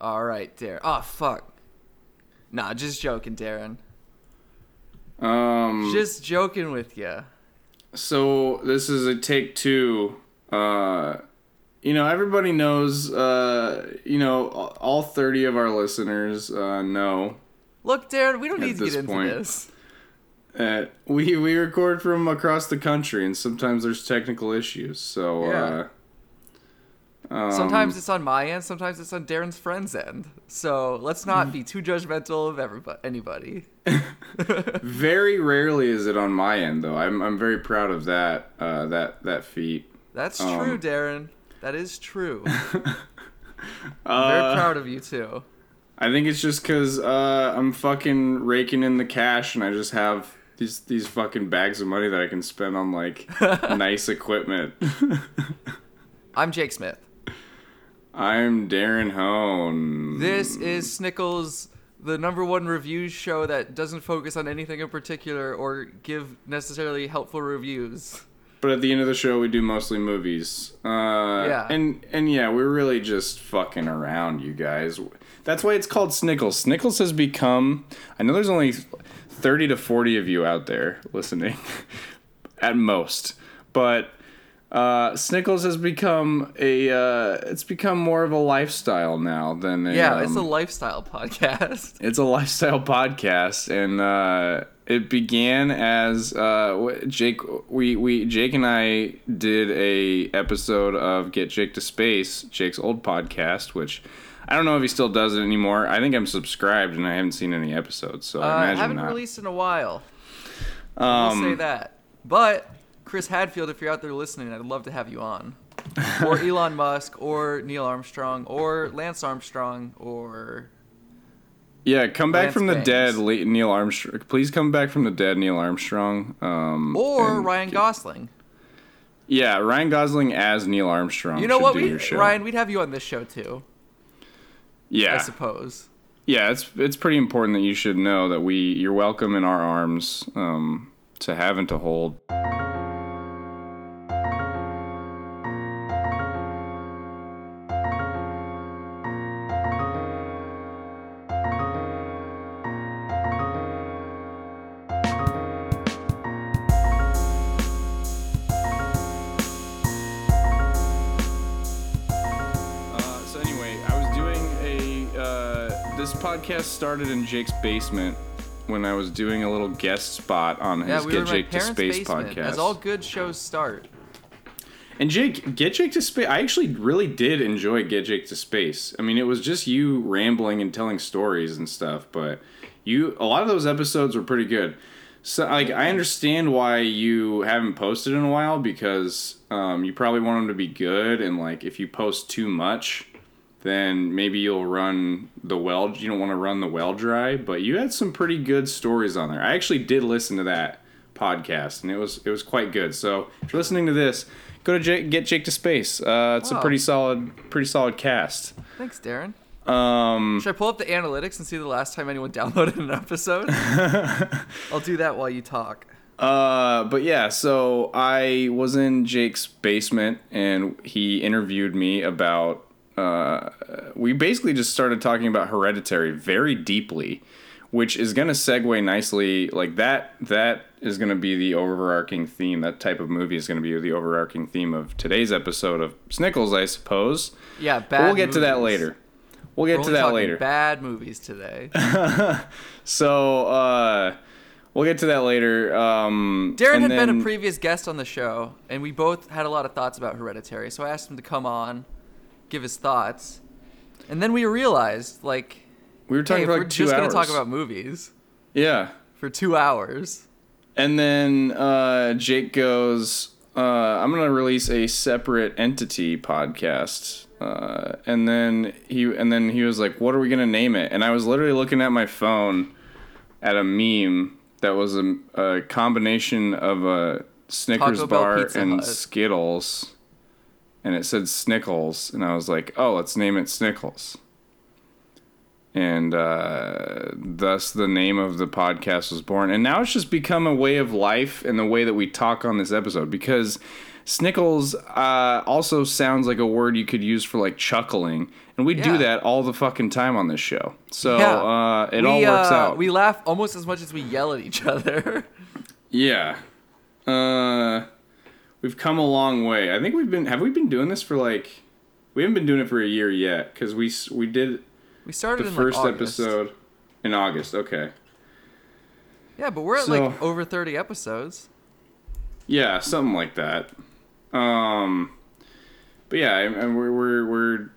All right, Darren. Oh fuck. Nah, just joking, Darren. Um, Just joking with you. so this is a take two. Uh, you know, everybody knows. Uh, you know, all thirty of our listeners uh, know Look, Darren, we don't need to get into point. this. that we we record from across the country, and sometimes there's technical issues. So Yeah. uh, um, Sometimes it's on my end, sometimes it's on Darren's friend's end. So let's not be too judgmental of everybody, anybody. very rarely is it on my end, though. I'm I'm very proud of that uh, that that feat. That's Um, true, Darren. That is true. I'm Uh, very proud of you too. I think it's just because uh, I'm fucking raking in the cash and I just have these these fucking bags of money that I can spend on like nice equipment. I'm Jake Smith. I'm Darren Hone. This is Snickles, the number one review show that doesn't focus on anything in particular or give necessarily helpful reviews. But at the end of the show, we do mostly movies. Uh, Yeah. And and yeah, we're really just fucking around, you guys. That's why it's called Snickles. Snickles has become. I know there's only thirty to forty of you out there listening, at most, but. Uh, Snickles has become a. Uh, it's become more of a lifestyle now than a. Yeah, it's a um, lifestyle podcast. it's a lifestyle podcast, and uh, it began as uh, Jake. We we Jake and I did a episode of Get Jake to Space, Jake's old podcast, which I don't know if he still does it anymore. I think I'm subscribed, and I haven't seen any episodes, so Uh, I imagine haven't not. released in a while. I'll say um, that. But Chris Hadfield, if you're out there listening, I'd love to have you on. or Elon Musk, or Neil Armstrong, or Lance Armstrong, or yeah, come back Lance from the Bangs. dead, Neil Armstrong. Please come back from the dead, Neil Armstrong. Um, or Ryan Gosling. Yeah, Ryan Gosling as Neil Armstrong. You know what? We. Ryan, we'd have you on this show too. Yeah, I suppose. yeah, it's it's pretty important that you should know that we you're welcome in our arms um, to have and to hold. Podcast started in Jake's basement when I was doing a little guest spot on his Yeah, we Get Jake to Space basement, podcast. as all good shows start. And Jake, Get Jake to Space. I actually really did enjoy Get Jake to Space. I mean, it was just you rambling and telling stories and stuff, but you a lot of those episodes were pretty good. So, like, I understand why you haven't posted in a while because um, you probably want them to be good, and like, if you post too much, then maybe you'll run the well. You don't want to run the well dry, but you had some pretty good stories on there. I actually did listen to that podcast, and it was it was quite good. So if you're listening to this, go to Jake, get Jake to Space. Uh, it's a pretty solid pretty solid cast. Thanks, Darren. Um, Should I pull up the analytics and see the last time anyone downloaded an episode? I'll do that while you talk. uh, but yeah, so I was in Jake's basement, and he interviewed me about. Uh, we basically just started talking about Hereditary very deeply, which is going to segue nicely. Like that, that is going to be the overarching theme. That type of movie is going to be the overarching theme of today's episode of Snickles, I suppose. Yeah, bad. But we'll get to that later. We'll We're get to only that talking later. Bad movies today. So uh, we'll get to that later. Um, Darren had been a previous guest on the show, and we both had a lot of thoughts about Hereditary. So I asked him to come on, give his thoughts, and then we realized, like, We were hey, talking if for we're like two just hours. gonna talk about movies yeah, for two hours. and then uh, Jake goes, uh, "I'm gonna release a separate entity podcast." Uh, and then he and then he was like, "What are we gonna name it?" And I was literally looking at my phone at a meme that was a, a combination of a Snickers Taco bar and Hut. Skittles, and it said Snickles, and I was like, "Oh, let's name it Snickles." and uh, thus the name of the podcast was born. And now it's just become a way of life and the way that we talk on this episode because Snickles uh, also sounds like a word you could use for like chuckling, and we do that all the fucking time on this show. So Yeah. uh, it we, all works uh, out. We laugh almost as much as we yell at each other. yeah. Uh, we've come a long way. I think we've been. Have we been doing this for like? We haven't been doing it for a year yet because we we did We started the first like episode in August. Okay. Yeah, but we're at So- like over 30 episodes. Yeah, something like that. Um, but yeah, and we're we're we're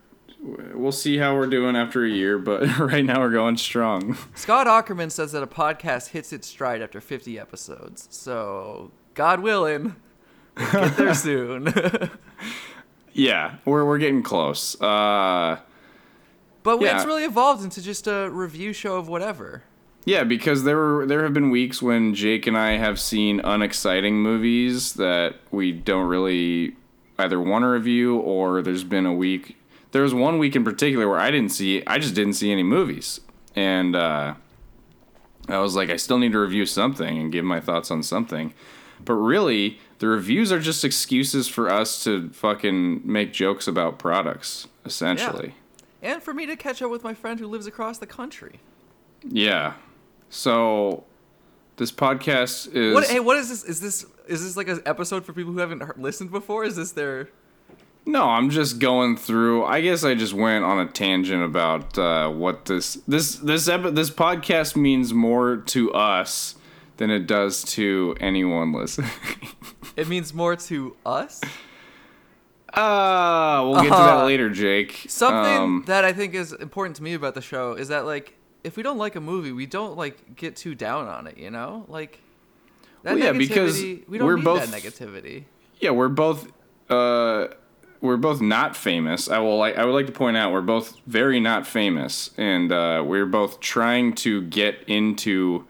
we'll see how we're doing after a year, but right now we're going strong. Scott Aukerman says that a podcast hits its stride after 50 episodes. So, God willing, get there soon. yeah, we're we're getting close. Uh, but Yeah. it's really evolved into just a review show of whatever. yeah, because there were there have been weeks when Jake and I have seen unexciting movies that we don't really either want to review or there's been a week there was one week in particular where I didn't see I just didn't see any movies. And uh I was like I still need to review something and give my thoughts on something. But really, the reviews are just excuses for us to fucking make jokes about products, essentially. Yeah. And for me to catch up with my friend who lives across the country. Yeah. So this podcast is What? Hey, what is this? Is this is this like an episode for people who haven't listened before? Is this their? No, I'm just going through. I guess I just went on a tangent about uh, what this this this epi- this podcast means more to us than it does to anyone listening. It means more to us. uh, we'll get to that Uh, later, Jake. Something Um, that I think is important to me about the show is that like if we don't like a movie, we don't like get too down on it. You know, like that Well, yeah, because we don't we're need both- that negativity. yeah, we're both uh, we're both not famous. I will like I would like to point out we're both very not famous, and uh, we're both trying to get into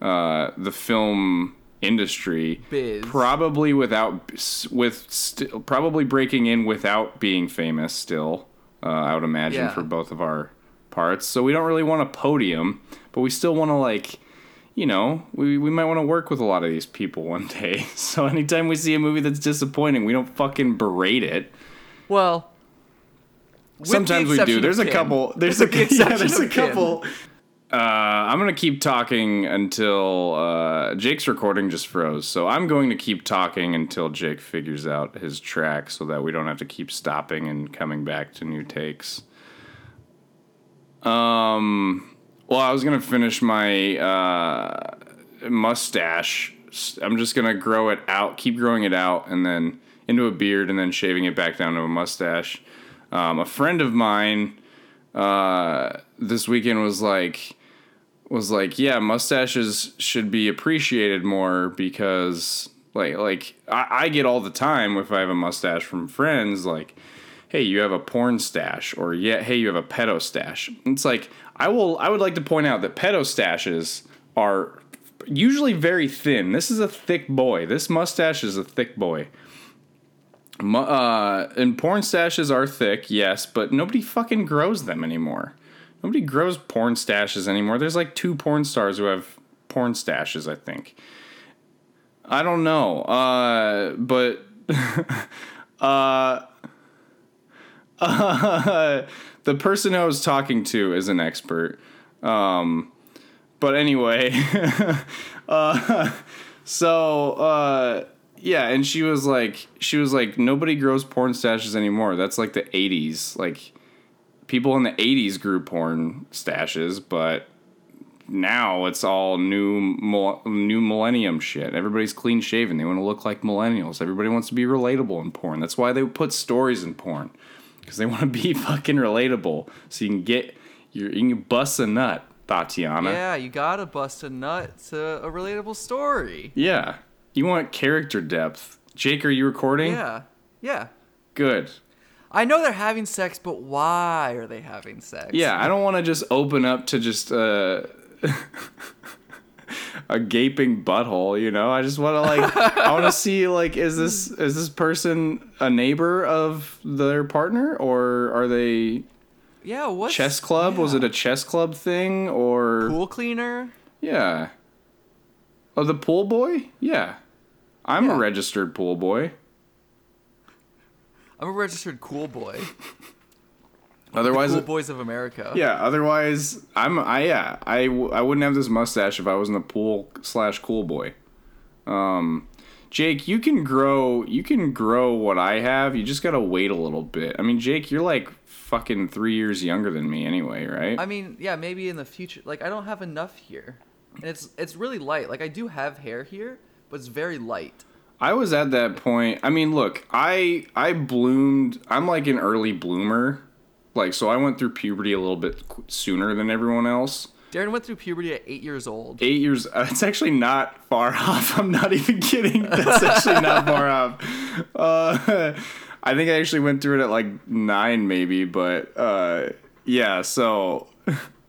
uh, the film industry, Biz. probably without with st- probably breaking in without being famous. Still, uh, I would imagine Yeah. for both of our parts. So we don't really want a podium, but we still want to like you know, we, we might want to work with a lot of these people one day. So anytime we see a movie that's disappointing, we don't fucking berate it. Well, Sometimes we do. There's a couple. There's a the yeah, there's a Kin. Uh, I'm gonna keep talking until uh, Jake's recording just froze. So I'm going to keep talking until Jake figures out his track, so that we don't have to keep stopping and coming back to new takes. Um. Well, I was gonna finish my uh, mustache. I'm just gonna grow it out, keep growing it out, and then into a beard, and then shaving it back down to a mustache. Um, a friend of mine uh, this weekend was like, was like, yeah, mustaches should be appreciated more because, like, like I, I get all the time if I have a mustache from friends, like, hey, you have a porn stash, or yeah, hey, you have a pedo stash. It's like I will, I would like to point out that pedo stashes are usually very thin. This is a thick boy. This mustache is a thick boy. Uh, and porn stashes are thick, yes, but nobody fucking grows them anymore. Nobody grows porn stashes anymore. There's like two porn stars who have porn stashes, I think. I don't know. Uh, but uh, the person I was talking to is an expert. Um, but anyway, uh, so uh, yeah, and she was like, she was like, nobody grows porn stashes anymore. That's like the '80s. Like people in the '80s grew porn stashes, but now it's all new new millennium shit. Everybody's clean shaven. They want to look like millennials. Everybody wants to be relatable in porn. That's why they put stories in porn because they want to be fucking relatable. So you can get your you can bust a nut, Tatiana. Yeah, you gotta bust a nut to a relatable story. Yeah. You want character depth. Jake, are you recording? Yeah, yeah. Good. I know they're having sex, but why are they having sex? Yeah, I don't want to just open up to just uh, a gaping butthole, you know? I just want to like I want to see like is this is this person a neighbor of their partner or are they yeah. What chess club? Was it a chess club thing or pool cleaner? Yeah. Oh, the pool boy? Yeah. I'm Yeah. a registered pool boy. I'm a registered cool boy. Otherwise, cool boys of America. yeah. Otherwise, I'm. I yeah. I, w- I wouldn't have this mustache if I wasn't a pool slash cool boy. Um, Jake, you can grow. You can grow what I have. You just gotta wait a little bit. I mean, Jake, you're like fucking three years younger than me anyway, right? I mean, yeah, maybe in the future. Like, I don't have enough here, and it's it's really light. Like, I do have hair here, but it's very light. I was at that point. I mean, look, I I bloomed. I'm like an early bloomer. Like, so I went through puberty a little bit sooner than everyone else. Darren went through puberty at eight years old. Eight years. Uh, it's actually not far off. I'm not even kidding. That's actually not far off. Uh, I think I actually went through it at like nine, maybe. But uh, yeah, so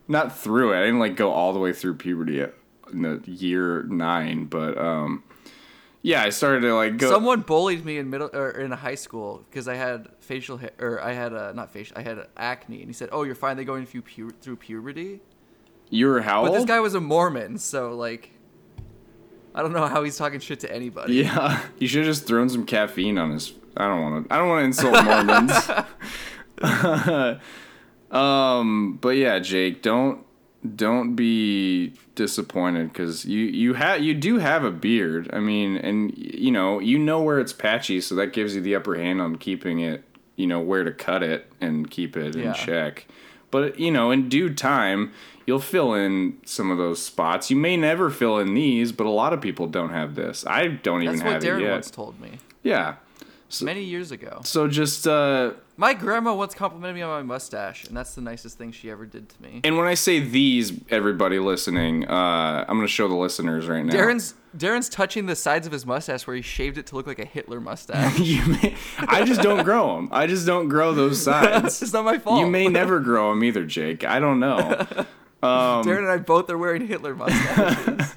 not through it. I didn't like go all the way through puberty at in the year nine, but um, yeah, I started to like go. Someone bullied me in middle or in high school because I had facial hair, or I had a not facial, I had acne, and he said, "Oh, you're finally going through pu- through puberty." you were how But old? this guy was a Mormon, so like, I don't know how he's talking shit to anybody. Yeah, you should have just thrown some caffeine on his. I don't want to. I don't want to insult Mormons. um, but yeah, Jake, don't don't be disappointed because you you have you do have a beard. I mean, and you know you know where it's patchy, so that gives you the upper hand on keeping it. You know where to cut it and keep it in Yeah. check. But you know, in due time, you'll fill in some of those spots. You may never fill in these, but a lot of people don't have this. I don't even have any. That's what Darren once told me Yeah. so, many years ago. So just uh My grandma once complimented me on my mustache, and that's the nicest thing she ever did to me. and when I say these, everybody listening, uh I'm gonna show the listeners right now. Darren's Darren's touching the sides of his mustache where he shaved it to look like a Hitler mustache. you may, I just don't grow them. I just don't grow those sides. it's not my fault. You may never grow them either, Jake. I don't know. Darren and I both are wearing Hitler mustaches.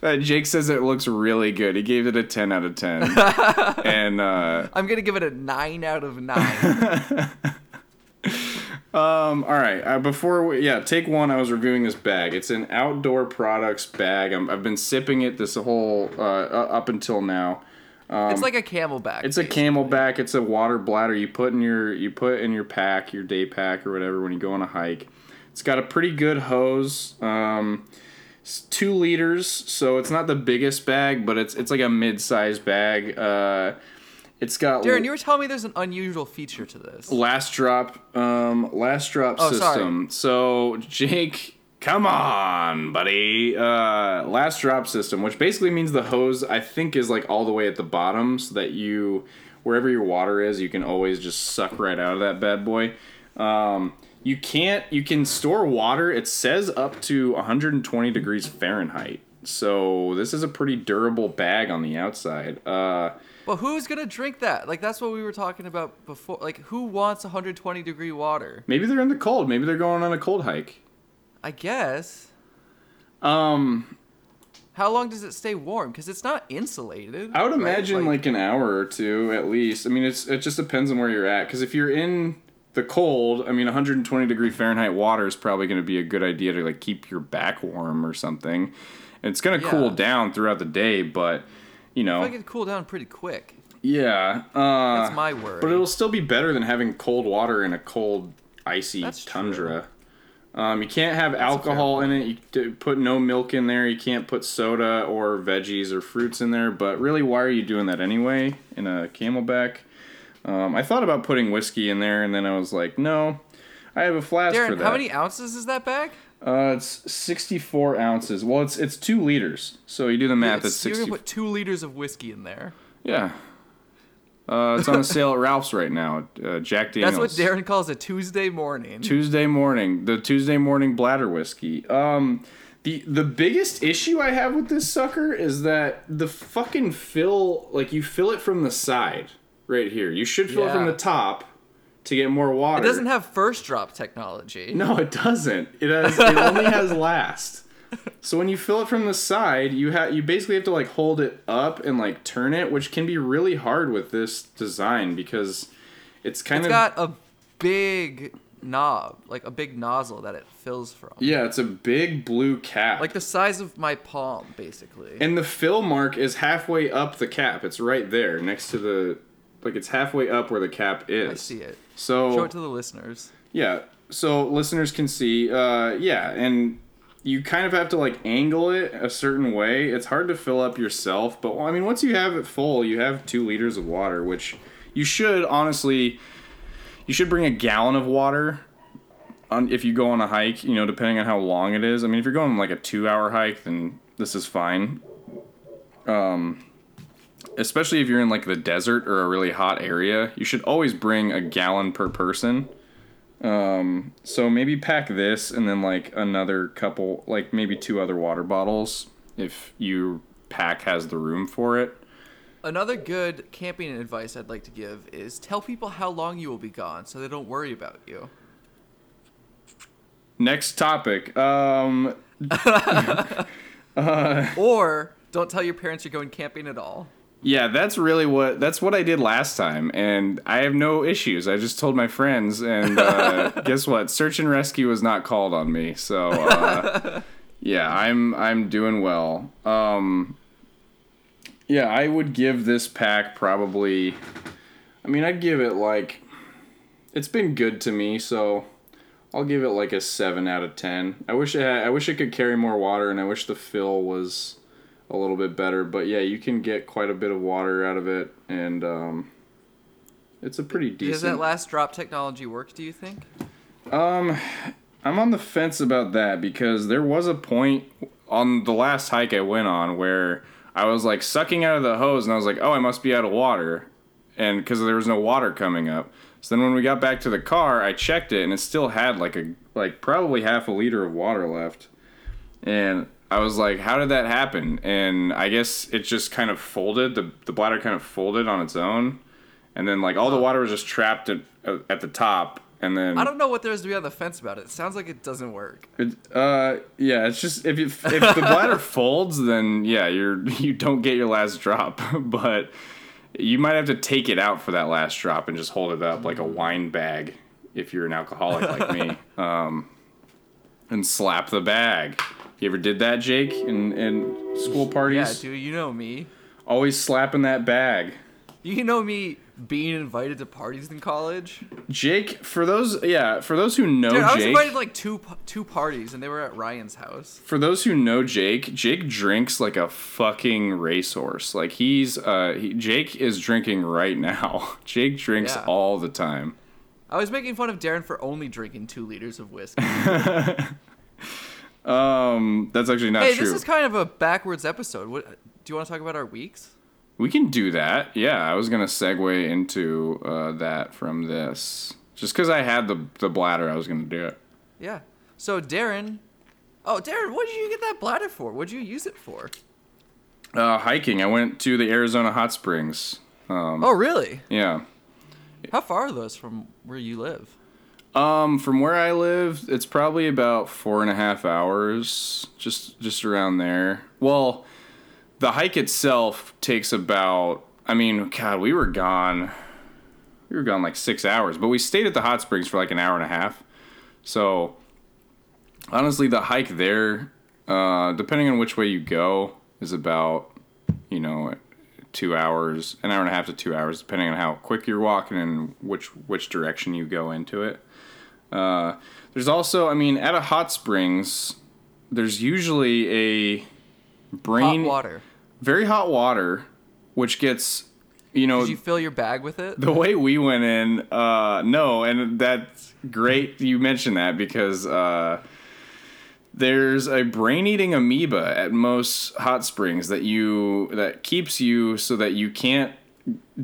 Uh, Jake says it looks really good. He gave it a 10 out of 10. and uh I'm gonna give it a nine out of nine. Um, all right. Uh, before we, yeah, take one. I was reviewing this bag. It's an outdoor products bag. I'm, I've been sipping it this whole uh, up until now. it's like a CamelBak. It's a basically. CamelBak. It's a water bladder you put in your you put in your pack, your day pack or whatever when you go on a hike. It's got a pretty good hose. Um, it's two liters, so it's not the biggest bag, but it's it's like a mid-sized bag. Uh, it's got Darren, you were telling me there's an unusual feature to this. last drop um last drop Oh, sorry. system so jake come on buddy uh last drop system which basically means the hose i think is like all the way at the bottom so that you wherever your water is you can always just suck right out of that bad boy um you can't you can store water it says up to 120 degrees fahrenheit so this is a pretty durable bag on the outside uh But who's gonna drink that? Like that's what we were talking about before. Like who wants 120 degree water? maybe they're in the cold maybe they're going on a cold hike I guess. um How long does it stay warm? Because it's not insulated. I would right? imagine like, an hour or two at least. I mean, it's it just depends on where you're at. Because if you're in the cold, I mean, 120 degree Fahrenheit water is probably going to be a good idea to like keep your back warm or something. And it's going to cool down throughout the day, but you know, I can cool down pretty quick. yeah. Uh, That's my word. but it'll still be better than having cold water in a cold, icy That's tundra. Um, you can't have alcohol in it. You put no milk in there. You can't put soda or veggies or fruits in there. But really, why are you doing that anyway in a CamelBak? Um, I thought about putting whiskey in there, and then I was like, no, I have a flask for Darren, that. how many ounces is that bag? Uh, it's 64 ounces. Well, it's it's two liters. So you do the math. It's- It's you're gonna put two liters of whiskey in there. Yeah. Uh, it's on sale at Ralph's right now. Uh, Jack Daniels. That's what Darren calls a Tuesday morning. Tuesday morning, the Tuesday morning bladder whiskey. Um, the the biggest issue I have with this sucker is that the fucking fill, like you fill it from the side, right here. You should fill it from Yeah. the top to get more water. It doesn't have first drop technology. No, it doesn't. It has. It only has last. So when you fill it from the side, you have you basically have to like hold it up and like turn it, which can be really hard with this design because it's kind It's of got a big knob, like a big nozzle that it fills from. yeah, it's a big blue cap. Like the size of my palm, basically. And the fill mark is halfway up the cap. It's right there next to the like it's halfway up where the cap is. I see it. So Show it to the listeners. yeah, so listeners can see. Uh, yeah, and you kind of have to like angle it a certain way. It's hard to fill up yourself, but I mean, once you have it full, you have two liters of water, which you should honestly. You should bring a gallon of water on if you go on a hike. You know, depending on how long it is. I mean, if you're going like a two-hour hike, then this is fine. Um, especially if you're in like the desert or a really hot area, you should always bring a gallon per person. Um, so maybe pack this and then like another couple, like maybe two other water bottles if your pack has the room for it. Another good camping advice I'd like to give is tell people how long you will be gone so they don't worry about you. Next topic. Um, Or don't tell your parents you're going camping at all. Yeah, that's really what that's what I did last time, and I have no issues. I just told my friends, and uh, guess what? Search and rescue was not called on me. So uh, yeah, I'm I'm doing well. Um, yeah, I would give this pack probably. I mean, I'd give it like. It's been good to me, so I'll give it like a seven out of ten. I wish it had, I wish it could carry more water, and I wish the fill was a little bit better. But yeah, you can get quite a bit of water out of it, and um, it's a pretty decent. Does that last drop technology work, do you think? Um, I'm on the fence about that because there was a point on the last hike I went on where I was like sucking out of the hose and I was like, oh, I must be out of water. And because there was no water coming up. So then when we got back to the car, I checked it and it still had like a, like probably half a liter of water left. And I was like, how did that happen? And I guess it just kind of folded. The, the bladder kind of folded on its own. And then like all the water was just trapped at, at the top. And then I don't know what there is to be on the fence about it. It sounds like it doesn't work. it, uh, yeah, it's just if you, if the bladder folds, then yeah, you're you don't get your last drop, but you might have to take it out for that last drop and just hold it up like a wine bag if you're an alcoholic like me, um, and slap the bag. You ever did that, Jake, in in school parties? Yeah, dude, you know me. Always slapping that bag. You know me being invited to parties in college. Jake, for those yeah, for those who know Dude, I was Jake, invited to like two two parties, and they were at Ryan's house. For those who know Jake, Jake drinks like a fucking racehorse. Like he's uh he, Jake is drinking right now. Jake drinks Yeah. all the time. I was making fun of Darren for only drinking two liters of whiskey. Um that's actually not hey, true. this is kind of a backwards episode. What do you want to talk about our weeks? we can do that. Yeah, I was going to segue into uh that from this. Just cuz I had the the bladder, I was going to do it. Yeah. So Darren, oh Darren, what did you get that bladder for? What did you use it for? Uh hiking. I went to the Arizona hot springs. Um Oh really? yeah. How far are those from where you live? Um, from where I live, it's probably about four and a half hours, just just around there. Well, the hike itself takes about. I mean, God, we were gone. We were gone like six hours, but we stayed at the hot springs for like an hour and a half. So, honestly, the hike there, uh, depending on which way you go, is about, you know, two hours, an hour and a half to two hours, depending on how quick you're walking and which which direction you go into it. Uh, there's also, I mean, at a hot springs, there's usually a Hot brain water. very hot water, which gets, you know, Did you fill your bag with it? the way we went in, uh, no, and that's great you mentioned that because uh, there's a brain-eating amoeba at most hot springs that you that keeps you so that you can't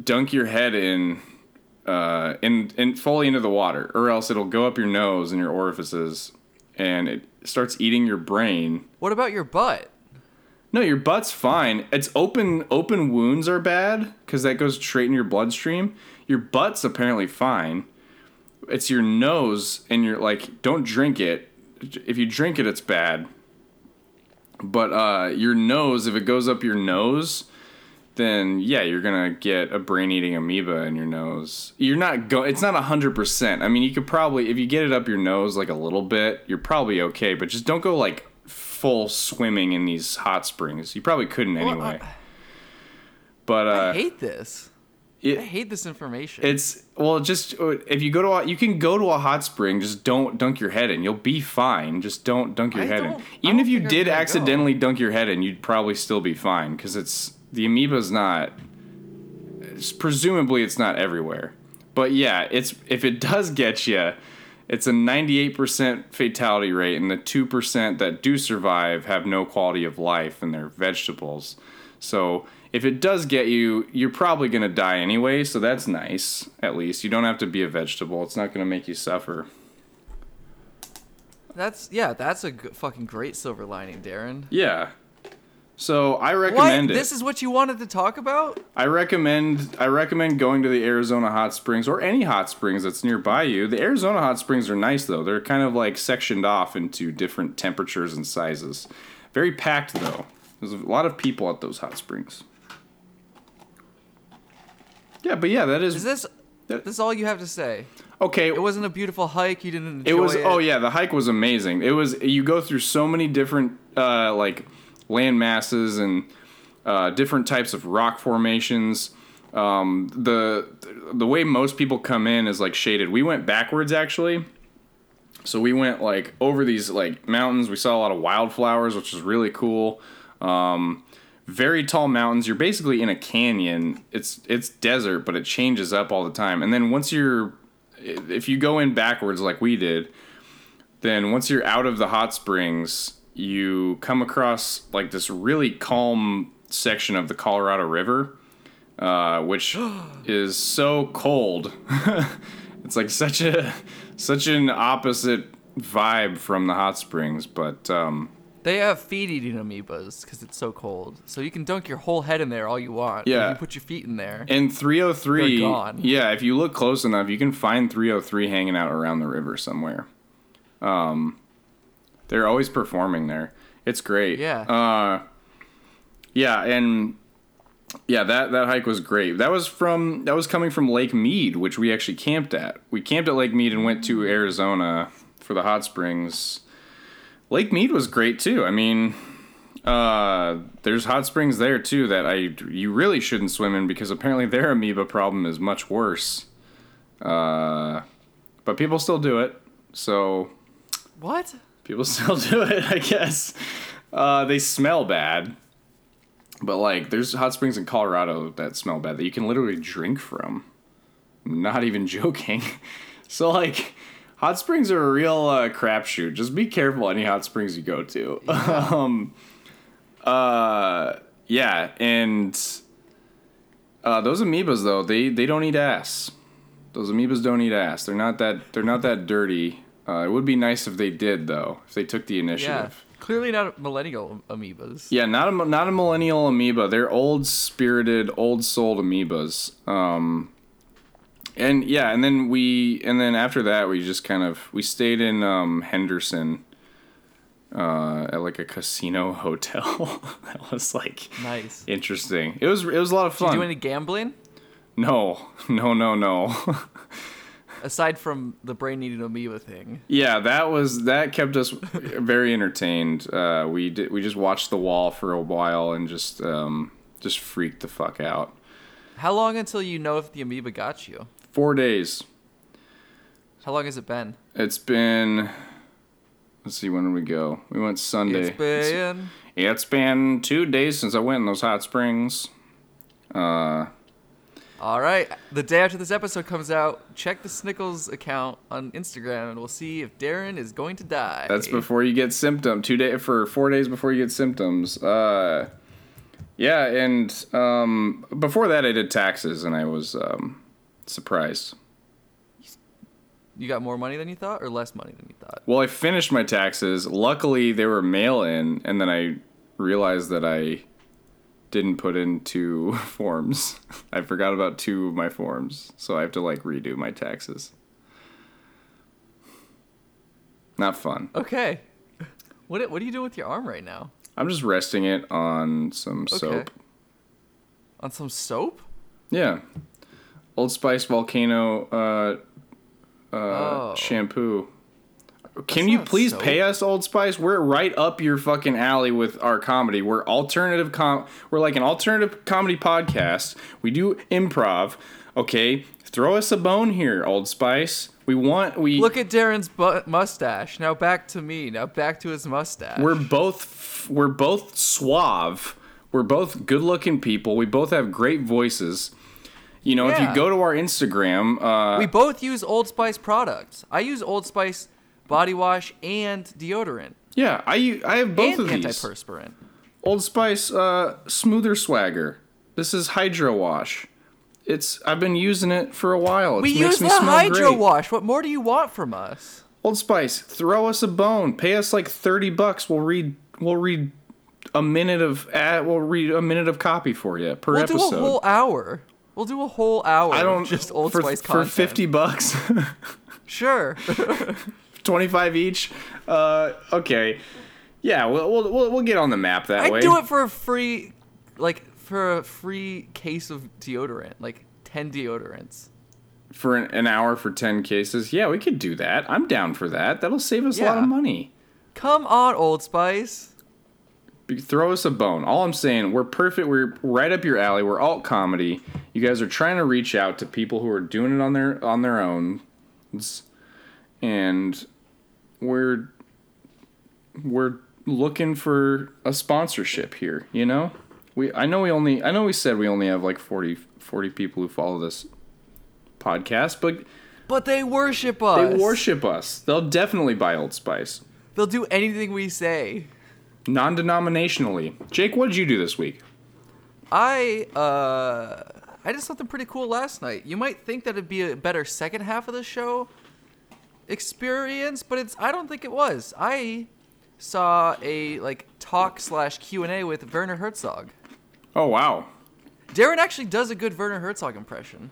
dunk your head in uh, in, in fully into the water, or else it'll go up your nose and your orifices, and it starts eating your brain. What about your butt? No, your butt's fine. It's open open wounds are bad because that goes straight in your bloodstream. Your butt's apparently fine. It's your nose and you're like, don't drink it. If you drink it, it's bad. But uh, your nose, if it goes up your nose, then yeah, you're gonna get a brain-eating amoeba in your nose. You're not go. It's not hundred percent. I mean, you could probably if you get it up your nose like a little bit, you're probably okay. But just don't go like full swimming in these hot springs. You probably couldn't Well, anyway. I- but uh, I hate this. it, I hate this information. It's well, just if you go to a, you can go to a hot spring. Just don't dunk your head in. You'll be fine. Just don't dunk your I head in. Even if you did gonna go. accidentally dunk your head in, you'd probably still be fine because it's the amoeba's not. It's, presumably, it's not everywhere. But yeah, it's if it does get you, it's a 98% fatality rate, and the 2% that do survive have no quality of life and they're vegetables. So if it does get you, you're probably going to die anyway, so that's nice, at least. You don't have to be a vegetable, it's not going to make you suffer. that's yeah, that's a g- fucking great silver lining, Darren. Yeah. So I What? recommend it. This is what you wanted to talk about? I recommend I recommend going to the Arizona hot springs or any hot springs that's nearby you. The Arizona hot springs are nice though. They're kind of like sectioned off into different temperatures and sizes. Very packed though. There's a lot of people at those hot springs. Yeah, but yeah, that is, Is this That- this is all you have to say? okay. It wasn't a beautiful hike. You didn't enjoy It was it. oh yeah, the hike was amazing. It was you go through so many different uh, like land masses and uh, different types of rock formations. Um, the the way most people come in is like shaded. We went backwards actually. So we went like over these like mountains. We saw a lot of wildflowers, which was really cool. Um, very tall mountains. You're basically in a canyon. It's it's desert, but it changes up all the time. And then once you're if you go in backwards like we did, then once you're out of the hot springs, you come across like this really calm section of the Colorado River, uh, which is so cold. it's like such a such an opposite vibe from the hot springs, but um, They have feet eating amoebas because it's so cold. So you can dunk your whole head in there all you want. Yeah. You can put your feet in there. in 303, They're gone. yeah, if you look close enough, you can find 303 hanging out around the river somewhere. Um, they're always performing there. It's great. Yeah. Uh, yeah, and yeah, that that hike was great. That was from that was coming from Lake Mead, which we actually camped at. We camped at Lake Mead and went to Arizona for the hot springs. Lake Mead was great too. I mean, uh, there's hot springs there too that I you really shouldn't swim in because apparently their amoeba problem is much worse. Uh, but people still do it, so what? People still do it. I guess uh, they smell bad, but like there's hot springs in Colorado that smell bad that you can literally drink from. I'm not even joking. So like. Hot springs are a real uh, crapshoot. Just be careful any hot springs you go to. um, uh, yeah, and uh, those amoebas though they they don't eat ass. Those amoebas don't eat ass. They're not that they're not that dirty. Uh, it would be nice if they did though. If they took the initiative. Yeah. Clearly not millennial amoebas. Yeah, not a not a millennial amoeba. They're old spirited, old souled amoebas. Um, and yeah, and then we and then after that we just kind of we stayed in um, Henderson uh, at like a casino hotel. that was like Nice. interesting. It was it was a lot of fun. Did you do any gambling? no, no, no, no. Aside from the brain eating amoeba thing. yeah, that was that kept us very entertained. Uh, we did we just watched the wall for a while and just um, just freaked the fuck out. How long until you know if the amoeba got you? Four days. How long has it been? It's been. Let's see, when did we go? We went Sunday. It's been. It's been two days since I went in those hot springs. Uh, All right. The day after this episode comes out, check the Snickles account on Instagram, and we'll see if Darren is going to die. that's before you get symptom. Two day for four days before you get symptoms. Uh, yeah, and um, before that I did taxes, and I was um, surprised. You got more money than you thought, or less money than you thought? Well, I finished my taxes. Luckily, they were mail in, and then I realized that I didn't put in two forms. I forgot about two of my forms, so I have to like redo my taxes. Not fun. Okay. What What are you doing with your arm right now? I'm just resting it on some soap. On some soap? Yeah. Old Spice Volcano uh, uh, Oh. shampoo. Can you please soap. pay us, Old Spice? We're right up your fucking alley with our comedy. We're alternative com. We're like an alternative comedy podcast. We do improv. Okay, throw us a bone here, Old Spice. We want we. Look at Darren's bu- mustache. Now back to me. Now back to his mustache. we're both f- we're both suave. We're both good-looking people. We both have great voices. You know, if you go to our Instagram, uh, we both use Old Spice products. I use Old Spice body wash and deodorant yeah, I I have both and of these. antiperspirant. Old Spice uh, Smoother Swagger. This is Hydro Wash. It's I've been using it for a while. It We makes use me the Hydro great. Wash. What more do you want from us? Old Spice, throw us a bone. Pay us like thirty bucks. We'll read. We'll read a minute of ad. We'll read a minute of copy for you per We'll episode. do a whole hour. We'll do a whole hour. I don't just Old for, Spice for fifty bucks, Sure. twenty five each. Uh, okay, yeah, we'll, we'll we'll get on the map that way. I'd do it for a free, like for a free case of deodorant, like ten deodorants. for an, an hour for ten cases. Yeah, we could do that. I'm down for that. That'll save us a lot of money. Come on, Old Spice. Be- throw us a bone. All I'm saying, we're perfect. We're right up your alley. We're alt comedy. You guys are trying to reach out to people who are doing it on their on their own, and we're we're looking for a sponsorship here. You know, we I know we only I know we said we only have like 40, 40 people who follow this podcast, but But they worship us. they worship us. They'll definitely buy Old Spice. They'll do anything we say. Non-denominationally. Jake, what did you do this week? I uh I did something pretty cool last night. You might think that it'd be a better second half of the show experience, but it's I don't think it was. I saw a like talk slash Q and A with Werner Herzog. Oh wow. Darren actually does a good Werner Herzog impression.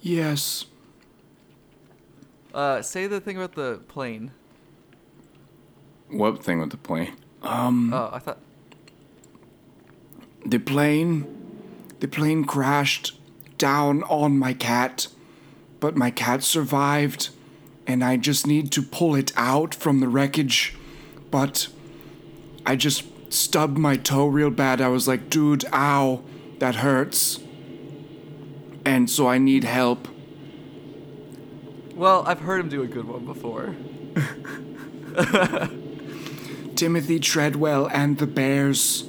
Yes. Uh, say the thing about the plane. What thing with the plane? Um. Oh, I thought. The plane, the plane crashed down on my cat, but my cat survived, and I just need to pull it out from the wreckage. But I just stubbed my toe real bad. I was like, dude, ow, that hurts. And so I need help. Well, I've heard him do a good one before. Timothy Treadwell and the Bears.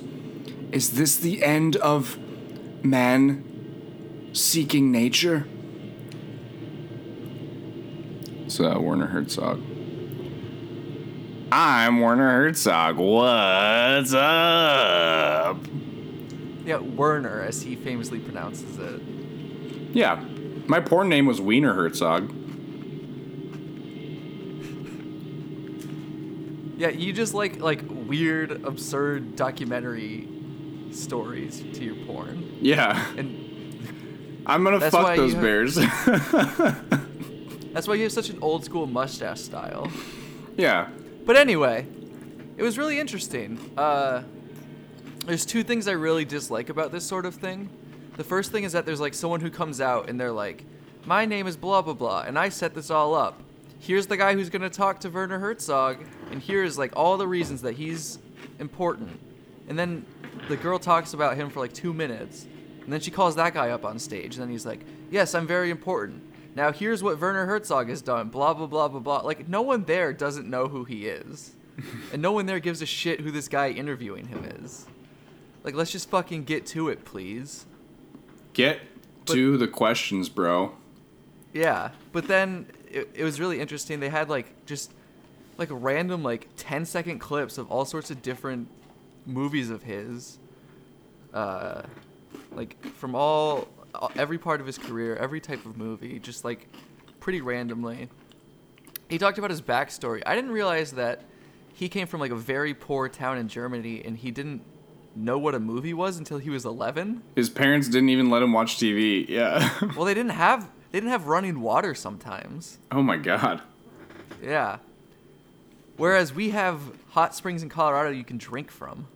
Is this the end of man seeking nature? It's uh, Werner Herzog. I'm Werner Herzog. What's up? Yeah, Werner, as he famously pronounces it. Yeah, my porn name was Wiener Herzog. Yeah, you just like like weird, absurd documentary stories to your porn, Yeah, and I'm gonna fuck those you- bears. that's why you have such an old school mustache style. yeah. But anyway, it was really interesting. Uh, there's two things I really dislike about this sort of thing. The first thing is that there's like someone who comes out and they're like, "My name is blah blah blah," and I set this all up. Here's the guy who's gonna talk to Werner Herzog, and here's like all the reasons that he's important. And then the girl talks about him for like two minutes, and then she calls that guy up on stage, and then he's like, "Yes, I'm very important." Now here's what Werner Herzog has done. Blah blah blah blah blah. Like no one there doesn't know who he is, and no one there gives a shit who this guy interviewing him is. Like let's just fucking get to it, please. Get to the questions, bro. Yeah, but then it, it was really interesting. They had like just like random like 10 second clips of all sorts of different movies of his. Uh, like from all Uh, every part of his career, every type of movie, just like pretty randomly. He talked about his backstory. I didn't realize that he came from like a very poor town in Germany and he didn't know what a movie was until he was 11. His parents didn't even let him watch TV. Yeah. Well, they didn't have they didn't have running water sometimes. oh my god. Yeah. Whereas we have hot springs in Colorado you can drink from.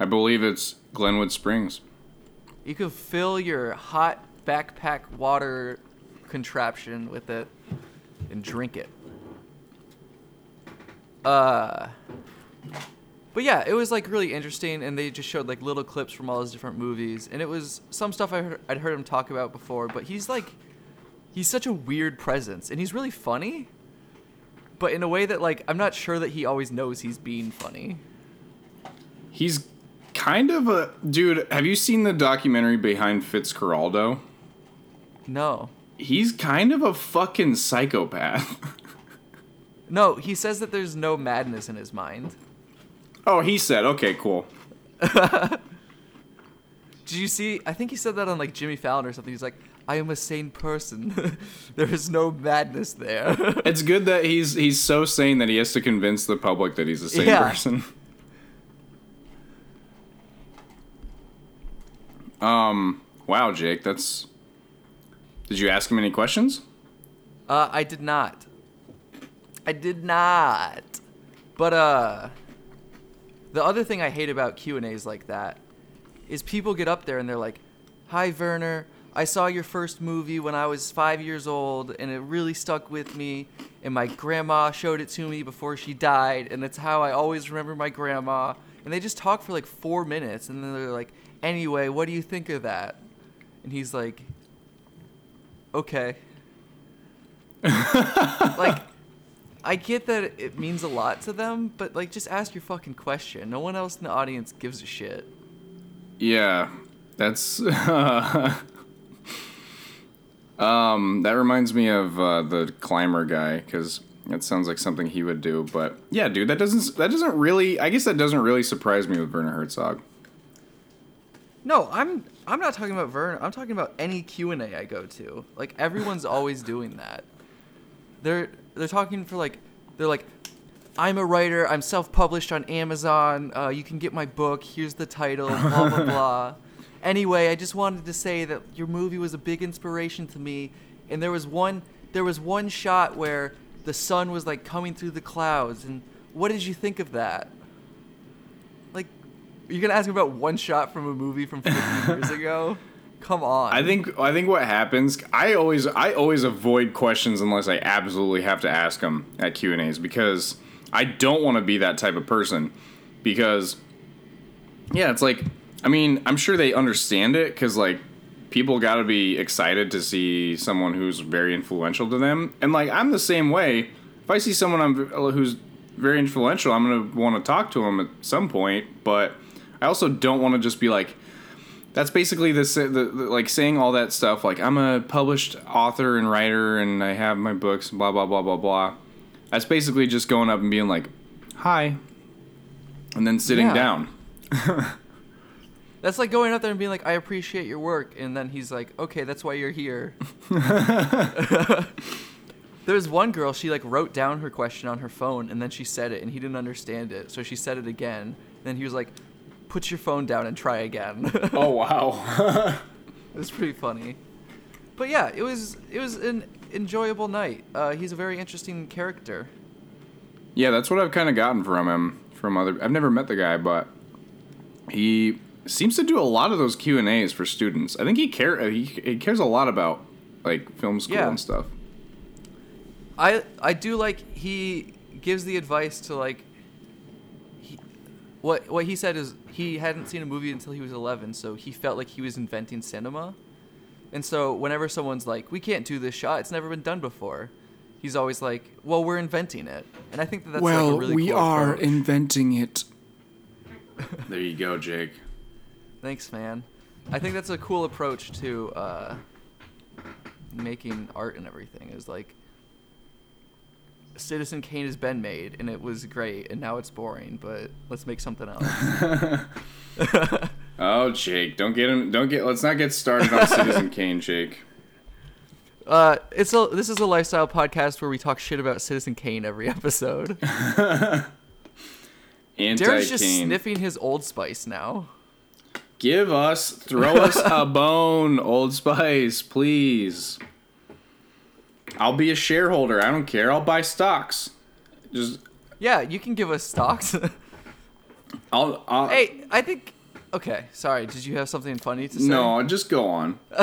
I believe it's Glenwood Springs. You can fill your hot backpack water contraption with it and drink it. Uh, but yeah, it was like really interesting, and they just showed like little clips from all his different movies, and it was some stuff I heard, I'd heard him talk about before. But he's like, he's such a weird presence, and he's really funny, but in a way that like I'm not sure that he always knows he's being funny. He's kind of a dude. Have you seen the documentary behind Fitzcarraldo? No, He's kind of a fucking psychopath. no, he says that there's no madness in his mind. oh, he said, okay, cool. Did you see? I think he said that on like Jimmy Fallon or something. He's like, I am a sane person. there is no madness there. It's good that he's he's so sane that he has to convince the public that he's a sane Yeah. person. Um. Wow, Jake, that's. Did you ask him any questions? Uh, I did not. I did not. But uh, the other thing I hate about Q and A's like that is people get up there and they're like, "Hi, Werner. I saw your first movie when I was five years old, and it really stuck with me. And my grandma showed it to me before she died, and that's how I always remember my grandma." And they just talk for like four minutes, and then they're like, "Anyway, what do you think of that?" And he's like, "Okay." like I get that it means a lot to them, but like just ask your fucking question. No one else in the audience gives a shit. Yeah, that's. um, that reminds me of uh, the climber guy because that sounds like something he would do. But yeah, dude, that doesn't that doesn't really. I guess that doesn't really surprise me with Werner Herzog. No, I'm I'm not talking about Vern. I'm talking about any Q&A I go to. Like everyone's always doing that. They're they're talking for like they're like I'm a writer. I'm self-published on Amazon. Uh, you can get my book. Here's the title. Blah blah blah. Anyway, I just wanted to say that your movie was a big inspiration to me, and there was one there was one shot where the sun was like coming through the clouds, and what did you think of that? You're gonna ask about one shot from a movie from 50 years ago? Come on. I think I think what happens. I always I always avoid questions unless I absolutely have to ask them at Q and A's because I don't want to be that type of person. Because yeah, it's like I mean I'm sure they understand it because like people got to be excited to see someone who's very influential to them, and like I'm the same way. If I see someone I'm, who's very influential, I'm gonna want to talk to them at some point. But I also don't want to just be like that's basically the, the, the like saying all that stuff like i'm a published author and writer and i have my books blah blah blah blah blah that's basically just going up and being like hi and then sitting Yeah. down That's like going out there and being like, I appreciate your work. And then he's like, okay, that's why you're here. there was one girl, she like wrote down her question on her phone and then she said it and he didn't understand it. So she said it again. and Then he was like, put your phone down and try again. oh wow It was pretty funny. But yeah, it was it was an enjoyable night. Uh, he's a very interesting character. yeah that's what i've kind of gotten from him from other i've never met the guy but he seems to do a lot of those q and a's for students i think he care uh, he, he cares a lot about like film school Yeah. and stuff I I do like he gives the advice to like what what he said is he hadn't seen a movie until he was 11, so he felt like he was inventing cinema. And so whenever someone's like, "We can't do this shot. It's never been done before." He's always like, "Well, we're inventing it." And I think that that's well, like a really cool we cool are approach. inventing it. there you go jake Thanks, man. I think that's a cool approach to uh, making art and everything. Is like Citizen Kane has been made and it was great, and now it's boring. But let's make something else. oh jake don't get him don't get let's not get started on citizen kane jake uh, it's a this is a lifestyle podcast where we talk shit about Citizen Kane every episode. Darren's just sniffing his Old Spice now. Give us, throw us a bone, Old Spice, please. I'll be a shareholder. I don't care. I'll buy stocks. Just, Yeah, you can give us stocks. I'll. I'll hey, I think. Okay, sorry. Did you have something funny to say? No, just go on.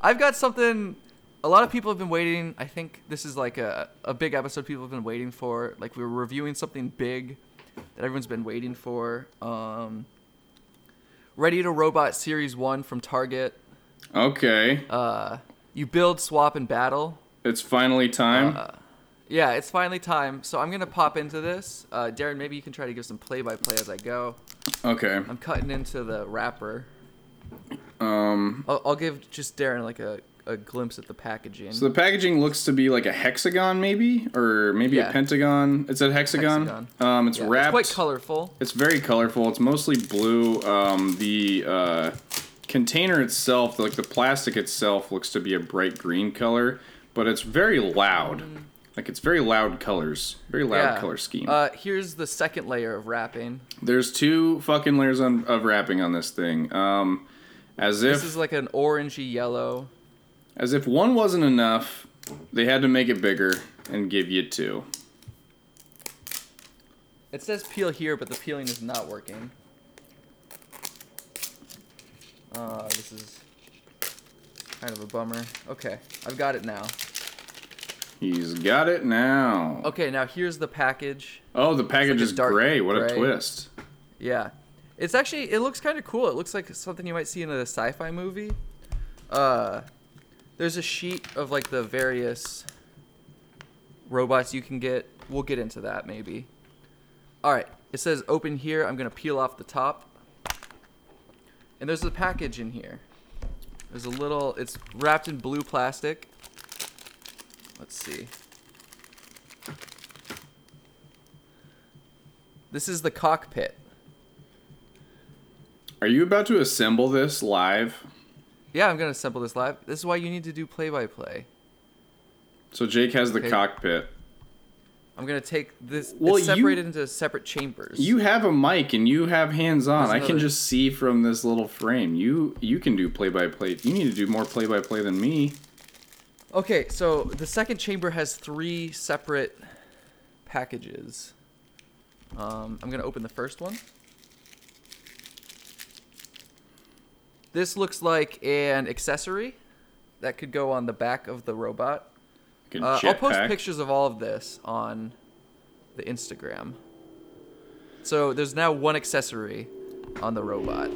I've got something a lot of people have been waiting. I think this is like a, a big episode people have been waiting for. Like we were reviewing something big that everyone's been waiting for. Um, Ready to Robot Series 1 from Target. Okay. Uh, you build, swap, and battle. it's finally time. Uh, yeah, it's finally time. So I'm going to pop into this. Uh, Darren, maybe you can try to give some play by play as I go. okay. I'm cutting into the wrapper. Um. I'll, I'll give just Darren like a, a glimpse at the packaging. So the packaging looks to be like a hexagon, maybe, or maybe a pentagon. It's a hexagon. Hexagon. Um, it's Yeah, wrapped. It's quite colorful. It's very colorful. It's mostly blue. Um, the uh, container itself, like the plastic itself, looks to be a bright green color, but it's very loud. Like it's very loud colors, very loud Mm. yeah. color scheme. Uh, here's the second layer of wrapping. There's two fucking layers on, of wrapping on this thing. Um, as if This is like an orangey yellow. as if one wasn't enough, they had to make it bigger and give you two. It says peel here, but the peeling is not working. Uh, this is kind of a bummer. Okay, I've got it now. He's got it now. Okay, now here's the package. Oh, the package like is gray. What a twist. Yeah. It's actually it looks kind of cool. It looks like something you might see in a sci-fi movie. Uh there's a sheet of like the various robots you can get. We'll get into that maybe. All right. It says open here. I'm going to peel off the top. And there's a package in here. There's a little it's wrapped in blue plastic. Let's see. This is the cockpit. Are you about to assemble this live? Yeah, I'm gonna assemble this live. This is why you need to do play by play. So Jake has the Okay. cockpit. I'm gonna take this. Well, it's you- separated into separate chambers. You have a mic and you have hands on. I can just see from this little frame. You you can do play by play. You need to do more play by play than me. Okay, so the second chamber has three separate packages. Um, I'm gonna open the first one. This looks like an accessory that could go on the back of the robot. Uh, I'll post pictures of all of this on the Instagram. So there's now one accessory on the robot.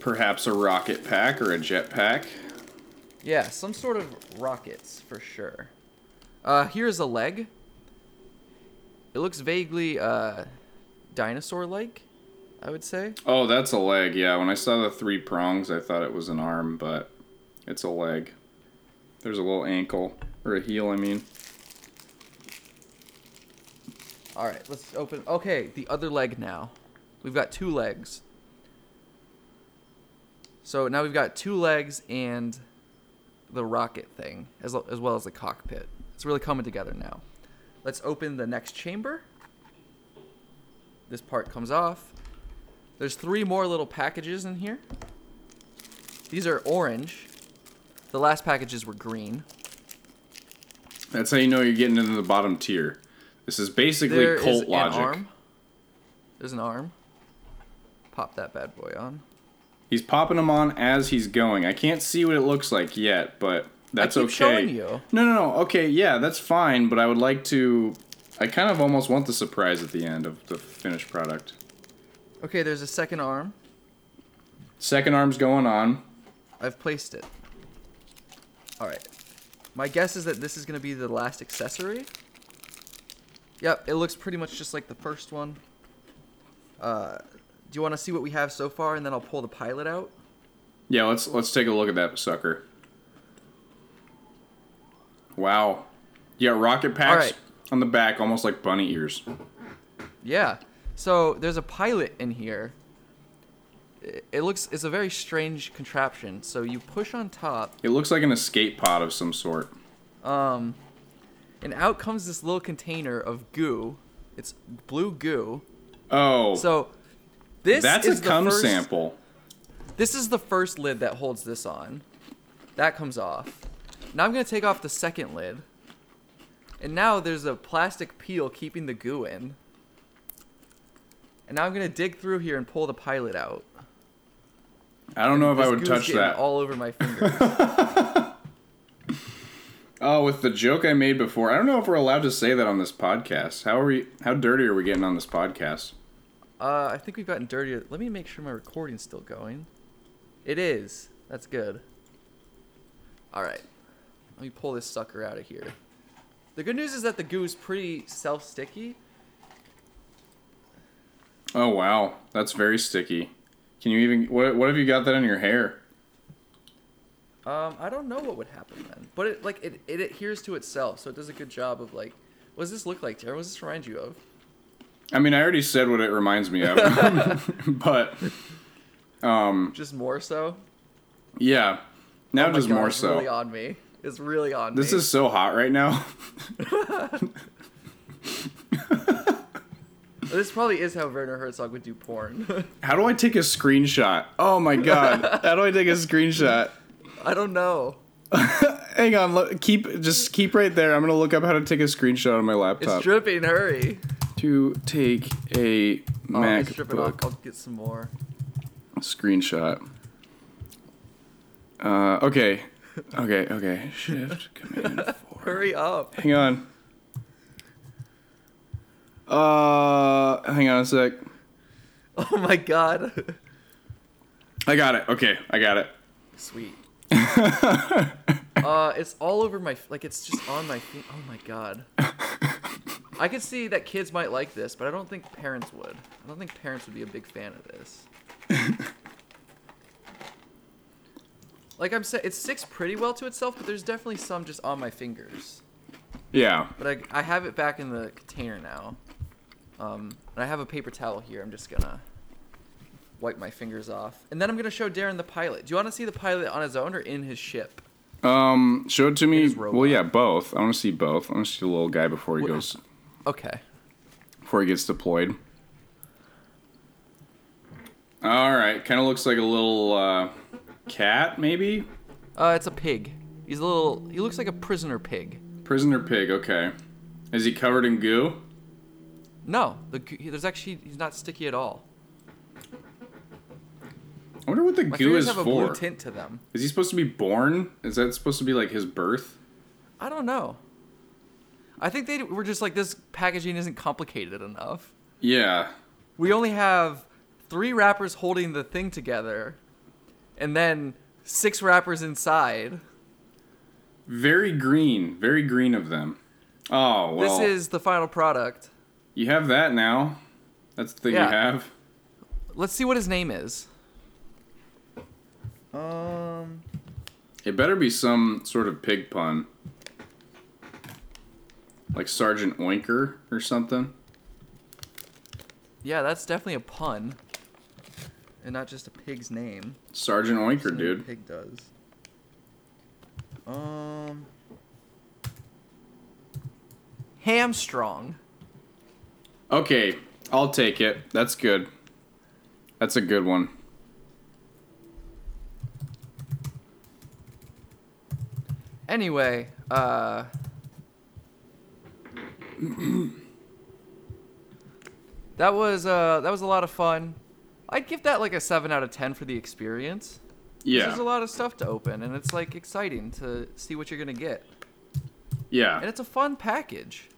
Perhaps a rocket pack or a jetpack. Yeah, some sort of rockets for sure. Uh, here's a leg. It looks vaguely uh, dinosaur-like, I would say. Oh, that's a leg. Yeah, when I saw the three prongs, I thought it was an arm, but it's a leg. There's a little ankle or a heel. I mean, All right, let's open. Okay, the other leg now. We've got two legs. So now we've got two legs and the rocket thing, as, as well as the cockpit. It's really coming together now. Let's open the next chamber. This part comes off. There's three more little packages in here. These are orange. The last packages were green. That's how you know you're getting into the bottom tier. This is basically There is cult an logic. arm. There's an arm. Pop that bad boy on. He's popping them on as he's going. I can't see what it looks like yet, but that's okay. showing you. No, no, no. Okay, yeah, that's fine, but I would like to. I kind of almost want the surprise at the end of the finished product. Okay, there's a second arm. Second arm's going on. I've placed it. All right. My guess is that this is going to be the last accessory. Yep, it looks pretty much just like the first one. Uh, do you want to see what we have so far, and then I'll pull the pilot out? Yeah, let's let's take a look at that sucker. Wow, you got rocket packs Alright. on the back, almost like bunny ears. Yeah. So there's a pilot in here. It, looks it's a very strange contraption. So you push on top, It looks like an escape pod of some sort. um, and out comes this little container of goo. It's blue goo. Oh, So this that's is a the cum first, sample. This is the first lid that holds this on. That comes off. Now I'm gonna take off the second lid. And now there's a plastic peel keeping the goo in. And now I'm gonna dig through here and pull the pilot out. I don't know if I would goo's touch that. all over my fingers. Oh, with the joke I made before. I don't know if we're allowed to say that on this podcast. How are we? How dirty are we getting on this podcast? Uh, I think we've gotten dirtier. Let me make sure my recording's still going. It is. That's good. All right. Let me pull this sucker out of here. The good news is that the goo is pretty self-sticky. Oh wow, that's very sticky. Can you even? What? What have you got that in your hair? Um, I don't know what would happen then, but it like it, it adheres to itself, so it does a good job of like. What does this look like, Tara? What does this remind you of? I mean, I already said what it reminds me of, but um, Just more so. yeah. Now Oh just God, more it's so. Really on me. It's really on me. This me. is so hot right now. This probably is how Werner Herzog would do porn. How do I take a screenshot? Oh my god. How do I take a screenshot? I don't know. Hang on, look, keep just keep right there. I'm gonna look up how to take a screenshot on my laptop. It's dripping. Hurry. to take a Oh, it's dripping off. MacBook I'll get some more. screenshot. Uh, okay, okay, okay. Shift Command Four. Hurry up. Hang on. Uh, hang on a sec. Oh my god. I got it. Okay, I got it. Sweet. uh, it's all over my like. It's just on my. Fe- oh my god. I could see that kids might like this, but I don't think parents would. I don't think parents would be a big fan of this. like I'm saying, it sticks pretty well to itself, but there's definitely some just on my fingers. Yeah. But I, I have it back in the container now. Um, and I have a paper towel here. I'm just gonna wipe my fingers off, and then I'm gonna show Darren the pilot. Do you want to see the pilot on his own or in his ship? Um, show it to me. Well, yeah, both. I want to see both. I want to see the little guy before he Wha- goes Okay. before he gets deployed. All right, kind of looks like a little uh, cat, maybe Uh, it's a pig. He's a little. He looks like a prisoner pig. prisoner pig. Okay, is he covered in goo? No, the there's actually he's not sticky at all. I wonder what the My goo is have a for. blue tint to them. Is he supposed to be born? Is that supposed to be like his birth? I don't know. I think they were just like this packaging isn't complicated enough. Yeah. We only have three wrappers holding the thing together, and then six wrappers inside. Very green. Very green of them. Oh well. This is the final product. You have that now. That's the thing Yeah. you have. Let's see what his name is. Um, It better be some sort of pig pun. Like Sergeant Oinker or something. yeah, that's definitely a pun, and not just a pig's name. Sergeant Oinker, Something a dude. Pig does. Um, hamstrong. Okay, I'll take it. That's good. That's a good one. Anyway, uh. that was uh that was a lot of fun. I'd give that like a seven out of ten for the experience. Yeah. There's a lot of stuff to open, and it's like exciting to see what you're gonna get, Yeah. and it's a fun package.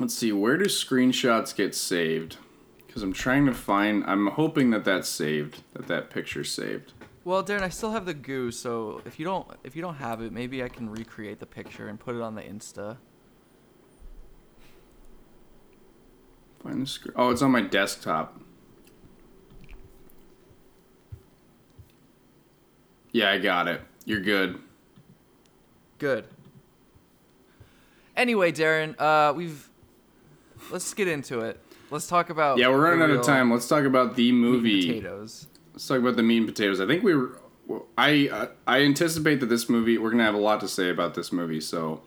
Let's see. Where do screenshots get saved? Because I'm trying to find. I'm hoping that that's saved. That that picture's saved. Well, Darren, I still have the goo, so if you don't if you don't have it, maybe I can recreate the picture and put it on the Insta. Find the screen. Oh, it's on my desktop. Yeah, I got it. You're good. Good. Anyway, Darren, uh, we've let's get into it. Let's talk about Yeah, we're running out of time. Let's talk about the movie. potatoes. Let's talk about the mean potatoes. I think we were. I uh, I anticipate that this movie we're gonna have a lot to say about this movie. So,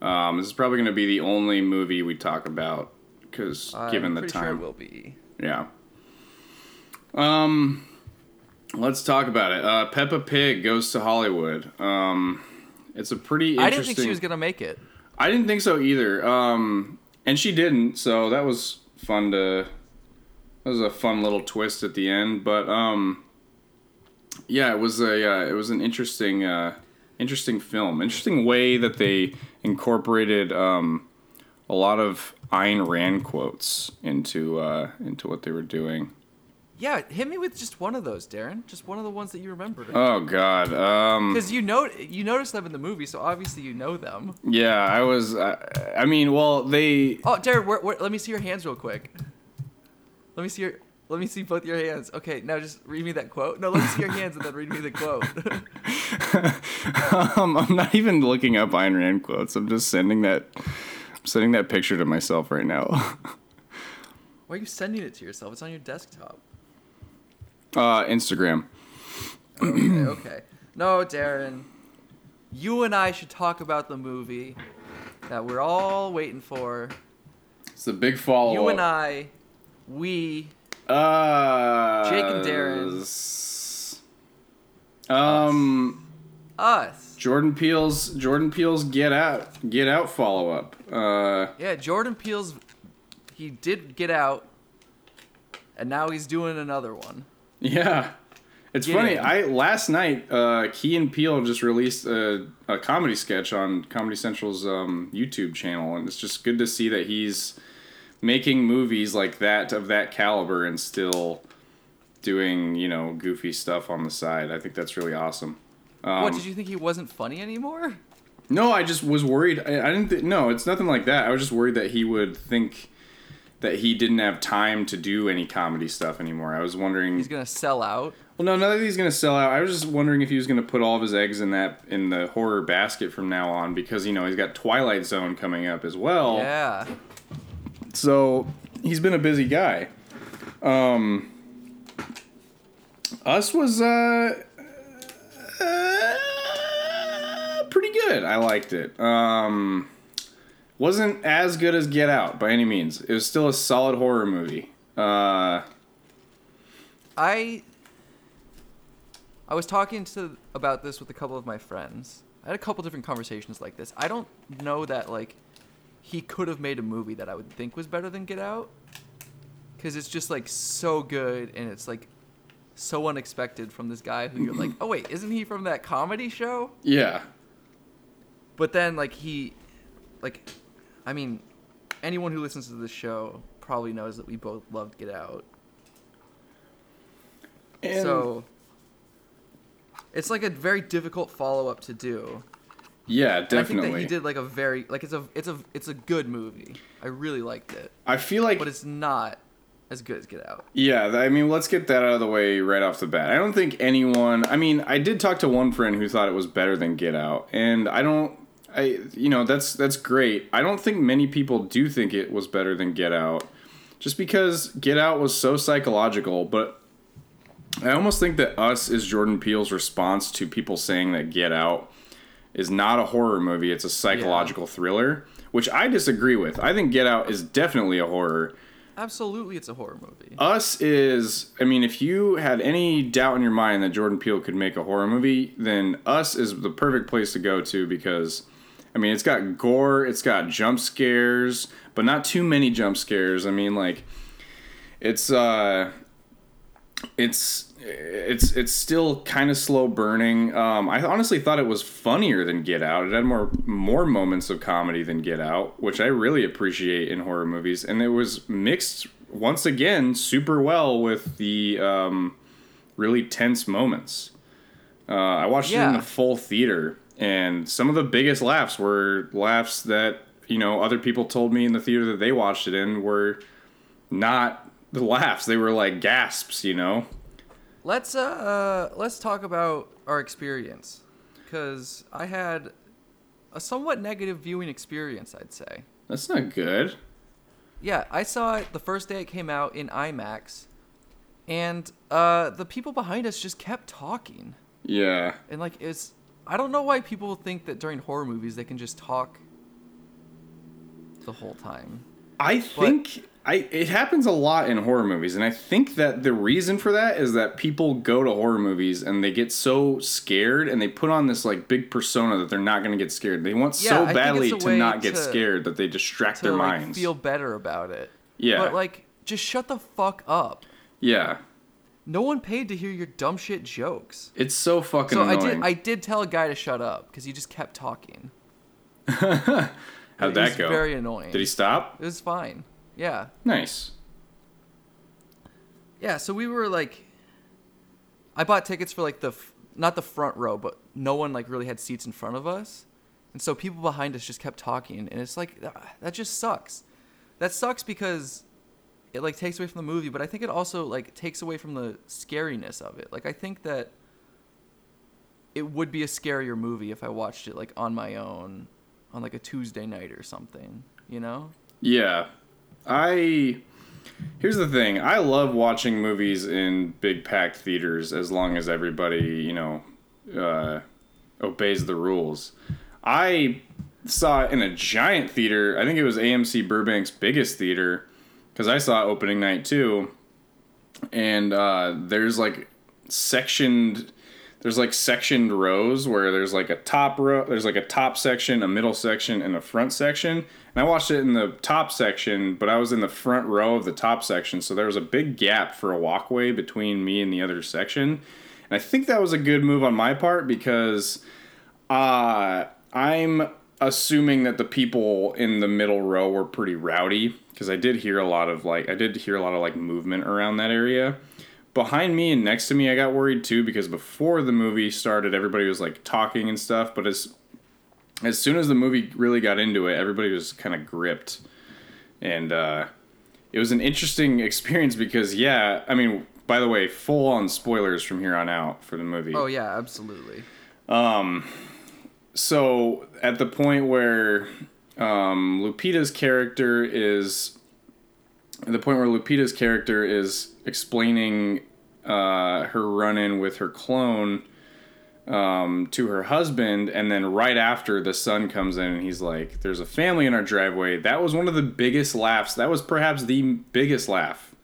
um, this is probably gonna be the only movie we talk about because given the time, sure it will be. yeah. Um, let's talk about it. Uh, Peppa Pig goes to Hollywood. Um, it's a pretty. Interesting... I didn't think she was gonna make it. I didn't think so either. Um, and she didn't, so that was fun to. That was a fun little twist at the end, but um, yeah, it was a uh, it was an interesting uh, interesting film. Interesting way that they incorporated um, a lot of Ayn Rand quotes into uh, into what they were doing. Yeah, hit me with just one of those, Darren. Just one of the ones that you remembered. Oh God. Um, Because you know you noticed them in the movie, so obviously you know them. yeah, I was. I, I mean, well, they. Oh, Darren, where, where, let me see your hands real quick. Let me see your. Let me see both your hands. Okay, now just read me that quote. No, let me see your hands and then read me the quote. um, I'm not even looking up Ayn Rand quotes. I'm just sending that. I'm sending that picture to myself right now. Why are you sending it to yourself? It's on your desktop. Uh, Instagram. Okay, okay. No, Darren. You and I should talk about the movie that we're all waiting for. It's the big follow. Up. You and I, we, Uh, Jake and Darren. Um, us. Jordan Peele's Jordan Peele's Get Out Get Out follow up. Uh, Yeah, Jordan Peele's. He did get out, and now he's doing another one. Yeah, it's Get funny. in. I last night uh, Key and Peele just released a, a comedy sketch on Comedy Central's um, YouTube channel, and it's just good to see that he's making movies like that of that caliber and still doing you know goofy stuff on the side. I think that's really awesome. Um, what did you think he wasn't funny anymore? No, I just was worried. I, I didn't. Th- no, it's nothing like that. I was just worried that he would think that he didn't have time to do any comedy stuff anymore. I was wondering. He's gonna sell out. well, no, not that he's gonna sell out. I was just wondering if he was gonna put all of his eggs in that in the horror basket from now on because you know he's got Twilight Zone coming up as well. Yeah. So he's been a busy guy. Um, Us was uh, uh, pretty good. I liked it. Um, wasn't as good as Get Out by any means. It was still a solid horror movie. Uh, I I was talking to about this with a couple of my friends. I had a couple different conversations like this. I don't know that like he could have made a movie that I would think was better than Get Out cuz it's just like so good and it's like so unexpected from this guy who you're like, "Oh wait, isn't he from that comedy show?" yeah, But then like he like I mean anyone who listens to this show probably knows that we both loved Get Out. and so it's like a very difficult follow up to do. yeah, And I think that he did like a very like it's a it's a it's a good movie. I really liked it, I feel like but it's not as good as Get Out. Yeah, I mean, let's get that out of the way right off the bat. I don't think anyone. I mean, I did talk to one friend who thought it was better than Get Out, and I don't. I you know that's that's great. I don't think many people do think it was better than Get Out, just because Get Out was so psychological. But I almost think that Us is Jordan Peele's response to people saying that Get Out is not a horror movie; it's a psychological thriller, which I disagree with. I think Get Out is definitely a horror. Absolutely, it's a horror movie. Us is, I mean, if you had any doubt in your mind that Jordan Peele could make a horror movie, then Us is the perfect place to go to because, I mean, it's got gore, it's got jump scares, but not too many jump scares. I mean, like, it's, uh, it's, it's it's still kind of slow burning. Um, I honestly thought it was funnier than Get Out. It had more more moments of comedy than Get Out, which I really appreciate in horror movies. And it was mixed once again super well with the um, really tense moments. Uh, I watched it in Yeah. a full theater, and some of the biggest laughs were laughs that you know other people told me in the theater that they watched it in were not the laughs. They were like gasps, you know. Let's uh, uh let's talk about our experience, because I had a somewhat negative viewing experience. I'd say. That's not good. Yeah, I saw it the first day it came out in IMAX, and uh, the people behind us just kept talking, Yeah. and like it's. I don't know why people think that during horror movies they can just talk the whole time. I think I it happens a lot in horror movies, and I think that the reason for that is that people go to horror movies and they get so scared and they put on this like big persona that they're not going to get scared. They want Yeah, so badly to not get to- scared that they distract To their like minds. feel better about it. Yeah. But like, just shut the fuck up. yeah. No one paid to hear your dumb shit jokes. It's so fucking So I did I did tell a guy to shut up because he just kept talking. How'd it that was go? Very annoying. Did he stop? It was fine. Yeah. Nice. Yeah, so we were like I bought tickets for like the f- not the front row, but no one like really had seats in front of us. And so people behind us just kept talking and it's like ah, that just sucks. That sucks because it like takes away from the movie, but I think it also like takes away from the scariness of it. Like I think that it would be a scarier movie if I watched it like on my own on like a Tuesday night or something, you know? Yeah. I Here's the thing. I love watching movies in big packed theaters as long as everybody, you know, uh, obeys the rules. I saw it in a giant theater. I think it was AMC Burbank's biggest theater because I saw opening night too. And uh, there's like sectioned there's like sectioned rows where there's like a top row there's like a top section a middle section and a front section. And i watched it in the top section but i was in the front row of the top section. So there was a big gap for a walkway between me and the other section. And i think that was a good move on my part because uh, i'm assuming that the people in the middle row were pretty rowdy because i did hear a lot of like i did hear a lot of like movement around that area behind me and next to me, I got worried too because before the movie started, everybody was like talking and stuff. But as as soon as the movie really got into it, everybody was kind of gripped, and uh, it was an interesting experience because yeah, I mean, by the way, full on spoilers from here on out for the movie. Oh yeah, absolutely. Um, so at the point where um, Lupita's character is the point where Lupita's character is explaining uh, her run-in with her clone um, to her husband, and then right after the son comes in and he's like, "There's a family in our driveway." That was one of the biggest laughs. That was perhaps the biggest laugh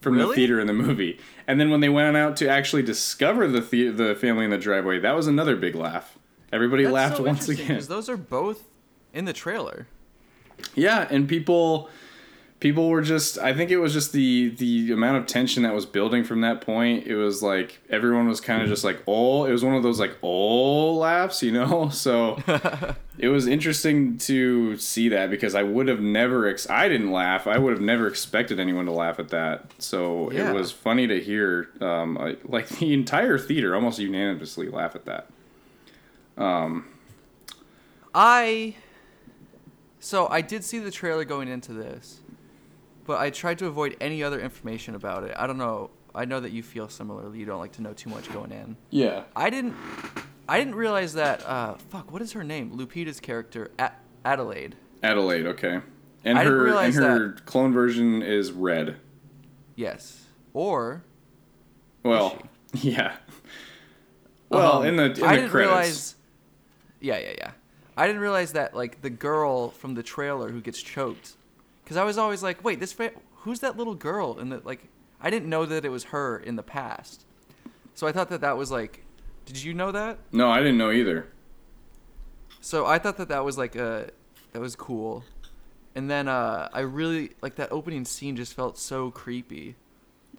from the theater in the movie. And then when they went out to actually discover the the, the family in the driveway, that was another big laugh. Everybody That's laughed so once again. those are both in the trailer. Yeah, and people people were just I think it was just the the amount of tension that was building from that point. It was like everyone was kind of just like, "Oh, it was one of those like, "Oh" laughs, you know? So it was interesting to see that because I would have never ex- I didn't laugh. I would have never expected anyone to laugh at that. So Yeah. it was funny to hear um like the entire theater almost unanimously laugh at that. I so I did see the trailer going into this, but I tried to avoid any other information about it. I don't know. I know that you feel similarly. You don't like to know too much going in. Yeah. I didn't. I didn't realize that. Uh, fuck. What is her name? Lupita's character, A- Adelaide. Adelaide, okay. And I her and her clone version is red. Yes. Or Well, yeah. Well, Um, in the in I the didn't credits. realize. Yeah, yeah, yeah. I didn't realize that like the girl from the trailer who gets choked, because I was always like, wait, this fa- who's that little girl? And that like I didn't know that it was her in the past, so I thought that that was like, did you know that? No, I didn't know either. So I thought that that was like a that was cool, and then uh I really like that opening scene just felt so creepy.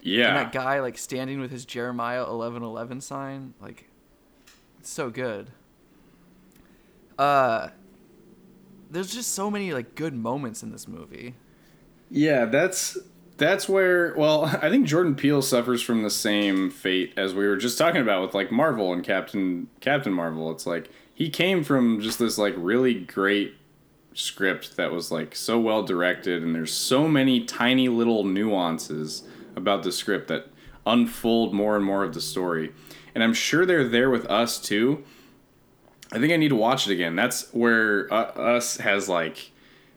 Yeah. And that guy like standing with his Jeremiah eleven eleven sign, like it's so good. Uh there's just so many like good moments in this movie. Yeah, that's that's where well, I think Jordan Peele suffers from the same fate as we were just talking about with like Marvel and Captain Captain Marvel. It's like he came from just this like really great script that was like so well directed and there's so many tiny little nuances about the script that unfold more and more of the story. And I'm sure they're there with us too. I think I need to watch it again. That's where uh, us has like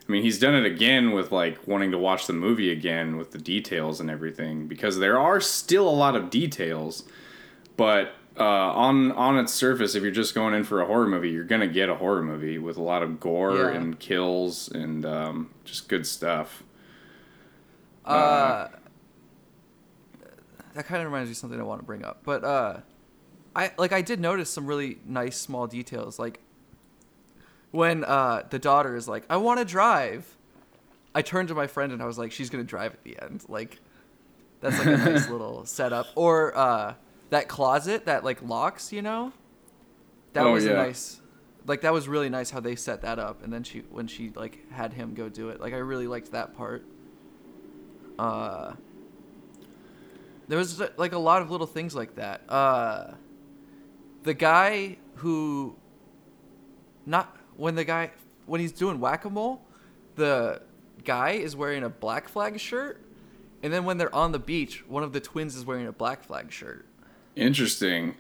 I mean, he's done it again with like wanting to watch the movie again with the details and everything because there are still a lot of details, but uh, on on its surface, if you're just going in for a horror movie, you're gonna get a horror movie with a lot of gore Yeah. and kills and um, just good stuff. Uh that kind of reminds me of something I want to bring up. But uh I like I did notice some really nice small details like when uh the daughter is like, "I want to drive." I turned to my friend and I was like, "She's going to drive at the end." Like That's like a nice little setup. Or uh, that closet that like locks, you know. That Oh, was a yeah. nice, like that was really nice how they set that up. And then she when she like had him go do it, like I really liked that part. Uh, there was like a lot of little things like that. Uh, the guy who, not when the guy when he's doing whack a mole, the guy is wearing a black flag shirt, and then when they're on the beach, one of the twins is wearing a black flag shirt. Interesting.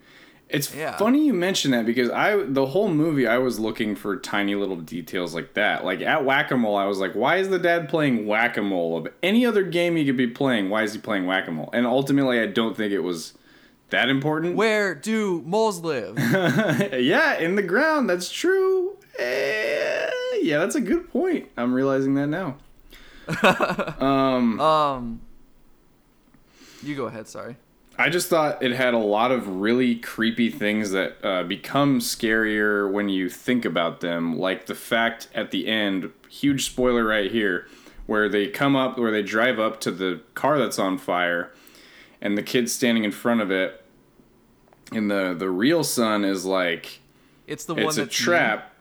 It's Yeah. funny you mention that because I the whole movie I was looking for tiny little details like that. Like at Whack a Mole, I was like, why is the dad playing Whack a Mole? Of any other game he could be playing, why is he playing Whack a Mole? And ultimately, I don't think it was that important. Where do moles live? yeah, in the ground. That's true. Eh, yeah, that's a good point. I'm realizing that now. um, um, you go ahead. Sorry. I just thought it had a lot of really creepy things that uh, become scarier when you think about them. Like the fact at the end, huge spoiler right here, where they come up, where they drive up to the car that's on fire, and the kid's standing in front of it, and the the real son is like, It's the one it's a that's me. trap.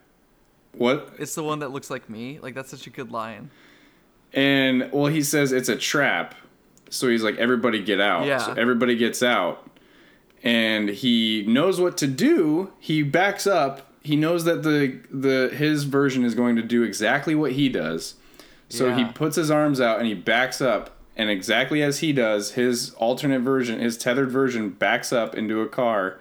What? It's the one that looks like me. Like that's such a good line. And well, he says it's a trap. So he's like, everybody get out. Yeah. So everybody gets out. And he knows what to do. He backs up. He knows that the the his version is going to do exactly what he does. So he puts his arms out and he backs up. And exactly as he does, his alternate version, his tethered version, backs up into a car.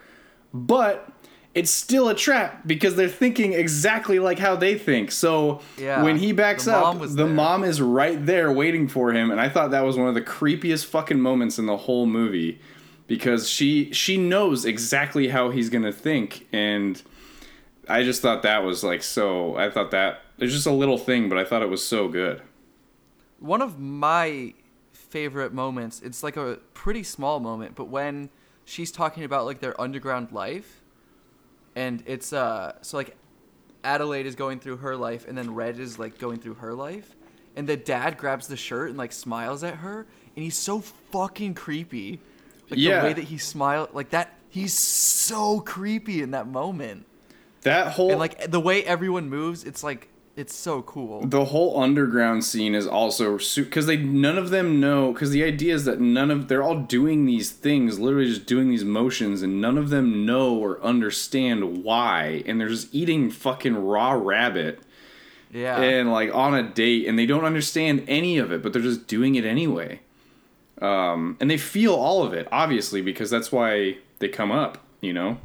But it's still a trap because they're thinking exactly like how they think. So Yeah. when he backs The up, the there. mom is right there waiting for him, and I thought that was one of the creepiest fucking moments in the whole movie because she she knows exactly how he's gonna think, and I just thought that was like so. I thought that it's just a little thing, but I thought it was so good. One of my favorite moments. It's like a pretty small moment, but when she's talking about like their underground life, and it's uh so like Adelaide is going through her life, and then Red is like going through her life, and the dad grabs the shirt and like smiles at her, and he's so fucking creepy. Like Yeah. the way that he smiled, like that. He's so creepy in that moment, That whole and like the way everyone moves, it's like it's so cool. the whole underground scene is also because they none of them know because the idea is that none of they're all doing these things literally just doing these motions and none of them know or understand why and they're just eating fucking raw rabbit Yeah. and like on a date and they don't understand any of it but they're just doing it anyway um, and they feel all of it obviously because that's why they come up you know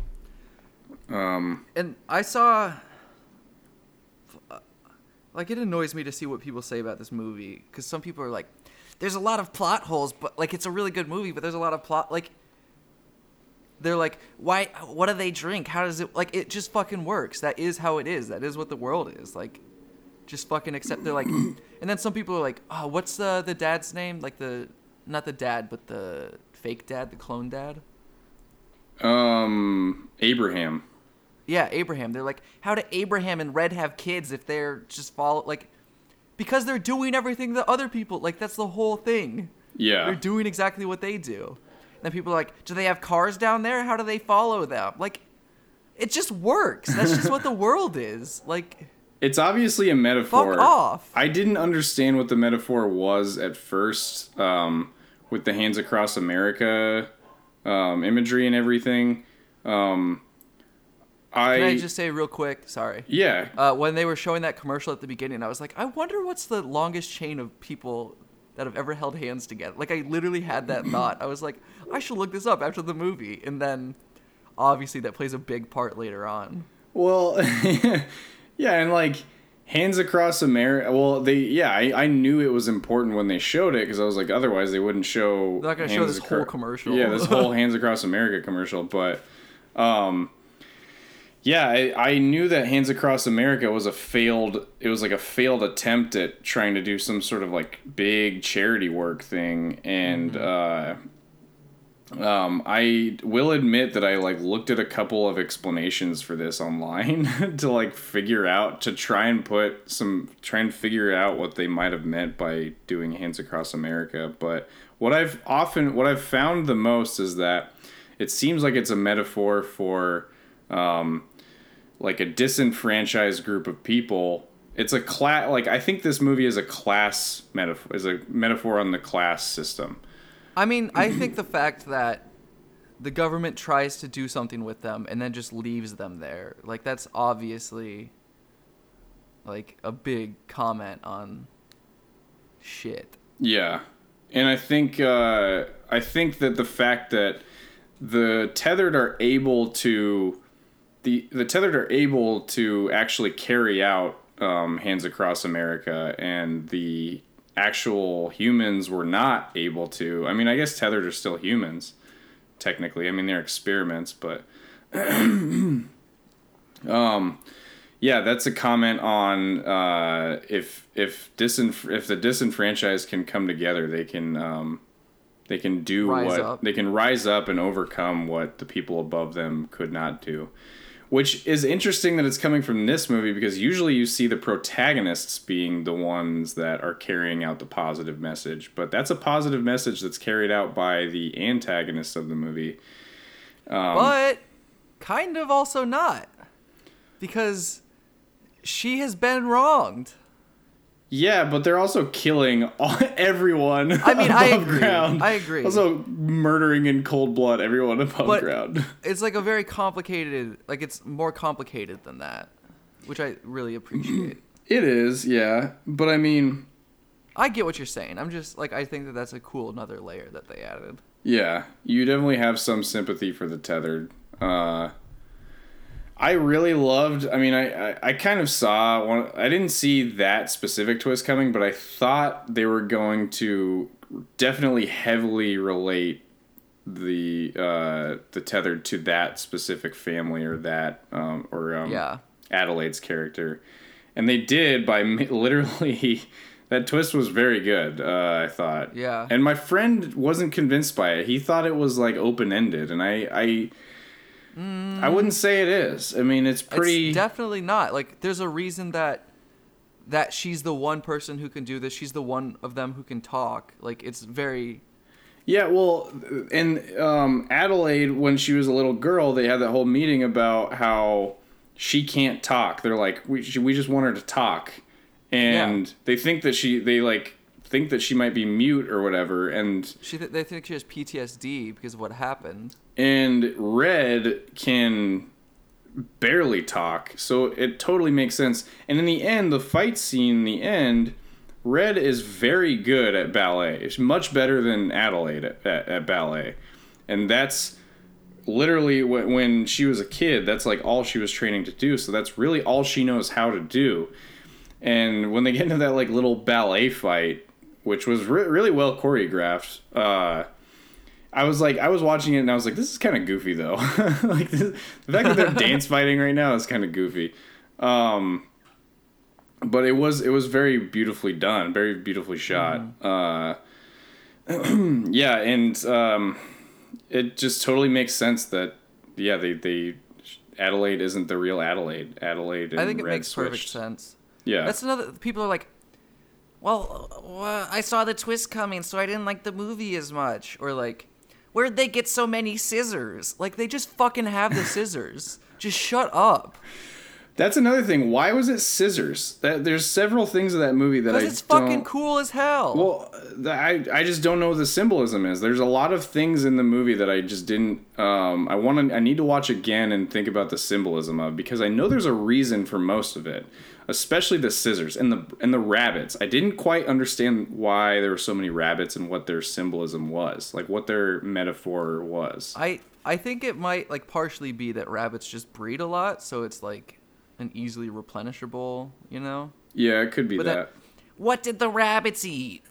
Um, and I saw like it annoys me to see what people say about this movie because some people are like there's a lot of plot holes but like it's a really good movie but there's a lot of plot like they're like why what do they drink? How does it like it just fucking works. That is how it is. That is what the world is. Like just fucking accept they're like and then some people are like oh what's the the dad's name? Like the not the dad but the fake dad the clone dad. Um abraham Yeah, Abraham. They're like, how do Abraham and Red have kids if they're just follow like because they're doing everything that other people like that's the whole thing. yeah They're doing exactly what they do. And then people are like, do they have cars down there? How do they follow them? Like it just works. That's just what the world is. Like It's obviously a metaphor. Fuck off. I didn't understand what the metaphor was at first, um, with the hands across America um, imagery and everything. Um, I, can I just say real quick, sorry. yeah, Uh, when they were showing that commercial at the beginning, I was like, I wonder what's the longest chain of people that have ever held hands together. Like, I literally had that thought. I was like, I should look this up after the movie. And then, obviously, that plays a big part later on. well, yeah, and like hands across America. Well, they yeah, I, I knew it was important when they showed it because I was like, otherwise they wouldn't show. They're not gonna show Hands this whole commercial. Yeah, this whole hands across America commercial, but. um Yeah, I, I knew that Hands Across America was a failed. It was like a failed attempt at trying to do some sort of like big charity work thing, and uh, um, I will admit that I like looked at a couple of explanations for this online to like figure out to try and put some try and figure out what they might have meant by doing Hands Across America, but What I've often, what I've found the most is that it seems like it's a metaphor for, um, like a disenfranchised group of people. It's a class. Like I think this movie is a class metaphor. Is a metaphor on the class system. I mean, I think the fact that the government tries to do something with them and then just leaves them there, like that's obviously like a big comment on shit. Yeah, and I think uh, I think that the fact that the tethered are able to the the tethered are able to actually carry out um, hands across America, and the actual humans were not able to. I mean, I guess tethered are still humans, technically. I mean, they're experiments, but um, yeah, that's a comment on uh, if if disenf- if the disenfranchised can come together, they can um, they can do Rise what up. they can rise up and overcome what the people above them could not do. Which is interesting that it's coming from this movie because usually you see the protagonists being the ones that are carrying out the positive message, but that's a positive message that's carried out by the antagonists of the movie. Um, but kind of also not. Because she has been wronged. Yeah, but they're also killing all, everyone. I mean, I agree. Ground. I agree. Also, murdering in cold blood everyone above But ground. it's like a very complicated, like it's more complicated than that, which I really appreciate. It is, yeah. But I mean, I get what you're saying. I'm just like I think that that's a cool another layer that they added. yeah, you definitely have some sympathy for the tethered. Uh, I really loved. I mean, I, I, I kind of saw one. I didn't see that specific twist coming, but I thought they were going to definitely heavily relate the uh, the tethered to that specific family or that um, or um, Yeah. Adelaide's character, and they did by literally. That twist was very good. Uh, I thought. Yeah. And my friend wasn't convinced by it. He thought it was like open ended, and I, I, I wouldn't say it is. I mean, it's pretty. It's definitely not. Like there's a reason that that she's the one person who can do this. She's the one of them who can talk. Like it's very Yeah, well, and um, Adelaide, when she was a little girl, they had that whole meeting about how she can't talk. They're like, we she, we just want her to talk, and Yeah. they think that she they like think that she might be mute or whatever, and she th- they think she has PTSD because of what happened. And Red can barely talk, so it totally makes sense. And in the end, the fight scene in the end, Red is very good at ballet. It's much better than Adelaide at, at, at ballet, and that's literally when, when she was a kid. That's like all she was training to do. So that's really all she knows how to do. And when they get into that like little ballet fight, which was re- really well choreographed, uh, I was like, I was watching it and I was like, this is kind of goofy though. like this, the fact that they're dance fighting right now is kind of goofy. Um, but it was it was very beautifully done, very beautifully shot. Uh, yeah, and um, it just totally makes sense that yeah, they they Adelaide isn't the real Adelaide. Adelaide I think it Red makes perfect sense. Yeah, That's another. People are like, well, uh, I saw the twist coming, so I didn't like the movie as much. Or like, where'd they get so many scissors? Like they just fucking have the scissors. just shut up. That's another thing. Why was it scissors? That there's several things in that movie that I Because it's fucking don't- cool as hell. Well, I I just don't know what the symbolism is. There's a lot of things in the movie that I just didn't. Um, I want to. I need to watch again and think about the symbolism of because I know there's a reason for most of it, especially the scissors and the and the rabbits. I didn't quite understand why there were so many rabbits and what their symbolism was, like what their metaphor was. I I think it might like partially be that rabbits just breed a lot, so it's like an easily replenishable, you know. Yeah, it could be that. that- What did the rabbits eat?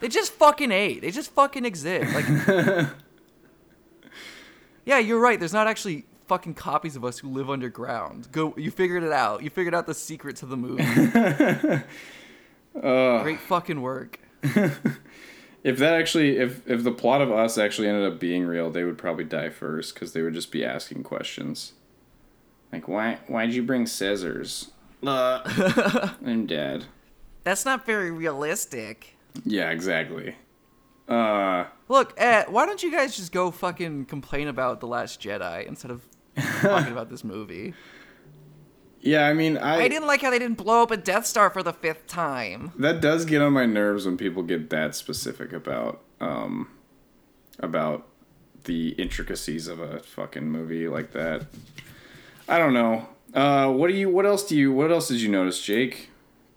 They just fucking ate. They just fucking exist. Like, yeah, you're right. There's not actually fucking copies of us who live underground. Go, you figured it out. You figured out the secret to the movie. Great fucking work. If that actually, if if the plot of us actually ended up being real, they would probably die first because they would just be asking questions, like why why'd you bring scissors? Uh, I'm dead. That's not very realistic. Yeah, exactly. Uh, Look, eh, why don't you guys just go fucking complain about The Last Jedi instead of talking about this movie? yeah, I mean, I, I didn't like how they didn't blow up a Death Star for the fifth time. that does get on my nerves when people get that specific about um about the intricacies of a fucking movie like that. I don't know. Uh, what do you? What else do you? What else did you notice, Jake?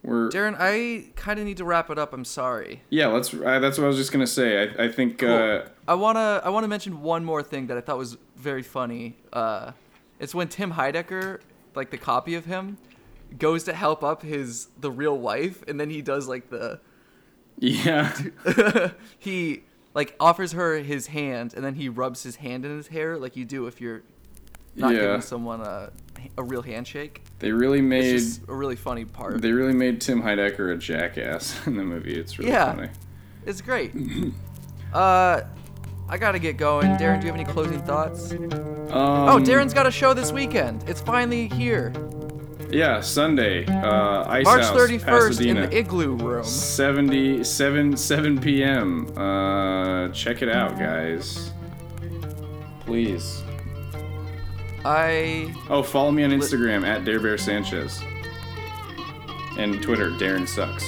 We're Darren, I kind of need to wrap it up. I'm sorry. yeah. Let's. Uh, that's what I was just gonna say. I, I think. Uh, I wanna I wanna mention one more thing that I thought was very funny. Uh, it's when Tim Heidecker, like the copy of him, goes to help up his the real wife, and then he does like the yeah. he like offers her his hand, and then he rubs his hand in his hair, like you do if you're not Yeah. giving someone a a real handshake. They really made. a really funny part. They really made Tim Heidecker a jackass in the movie. It's really Yeah. funny. It's great. uh, I gotta get going. Darren, do you have any closing thoughts? Um, Oh, Darren's got a show this weekend. It's finally here. Yeah, Sunday. Uh, Ice March 31st Pasadena. in the Igloo Room. 70 7 7 p.m. Uh, check it out, guys. Please. I Oh, follow me on Instagram at DareBear Sanchez. And Twitter, Darren Sucks.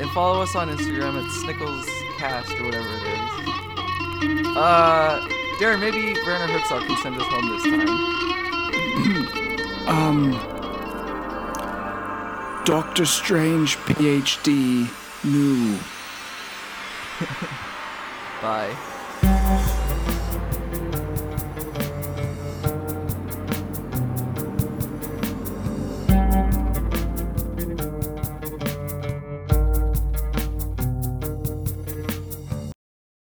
and follow us on Instagram at SnicklesCast or whatever it is. Uh, Darren, maybe Werner Herzog can send us home this time. Um. Doctor Strange, PhD, new. Bye.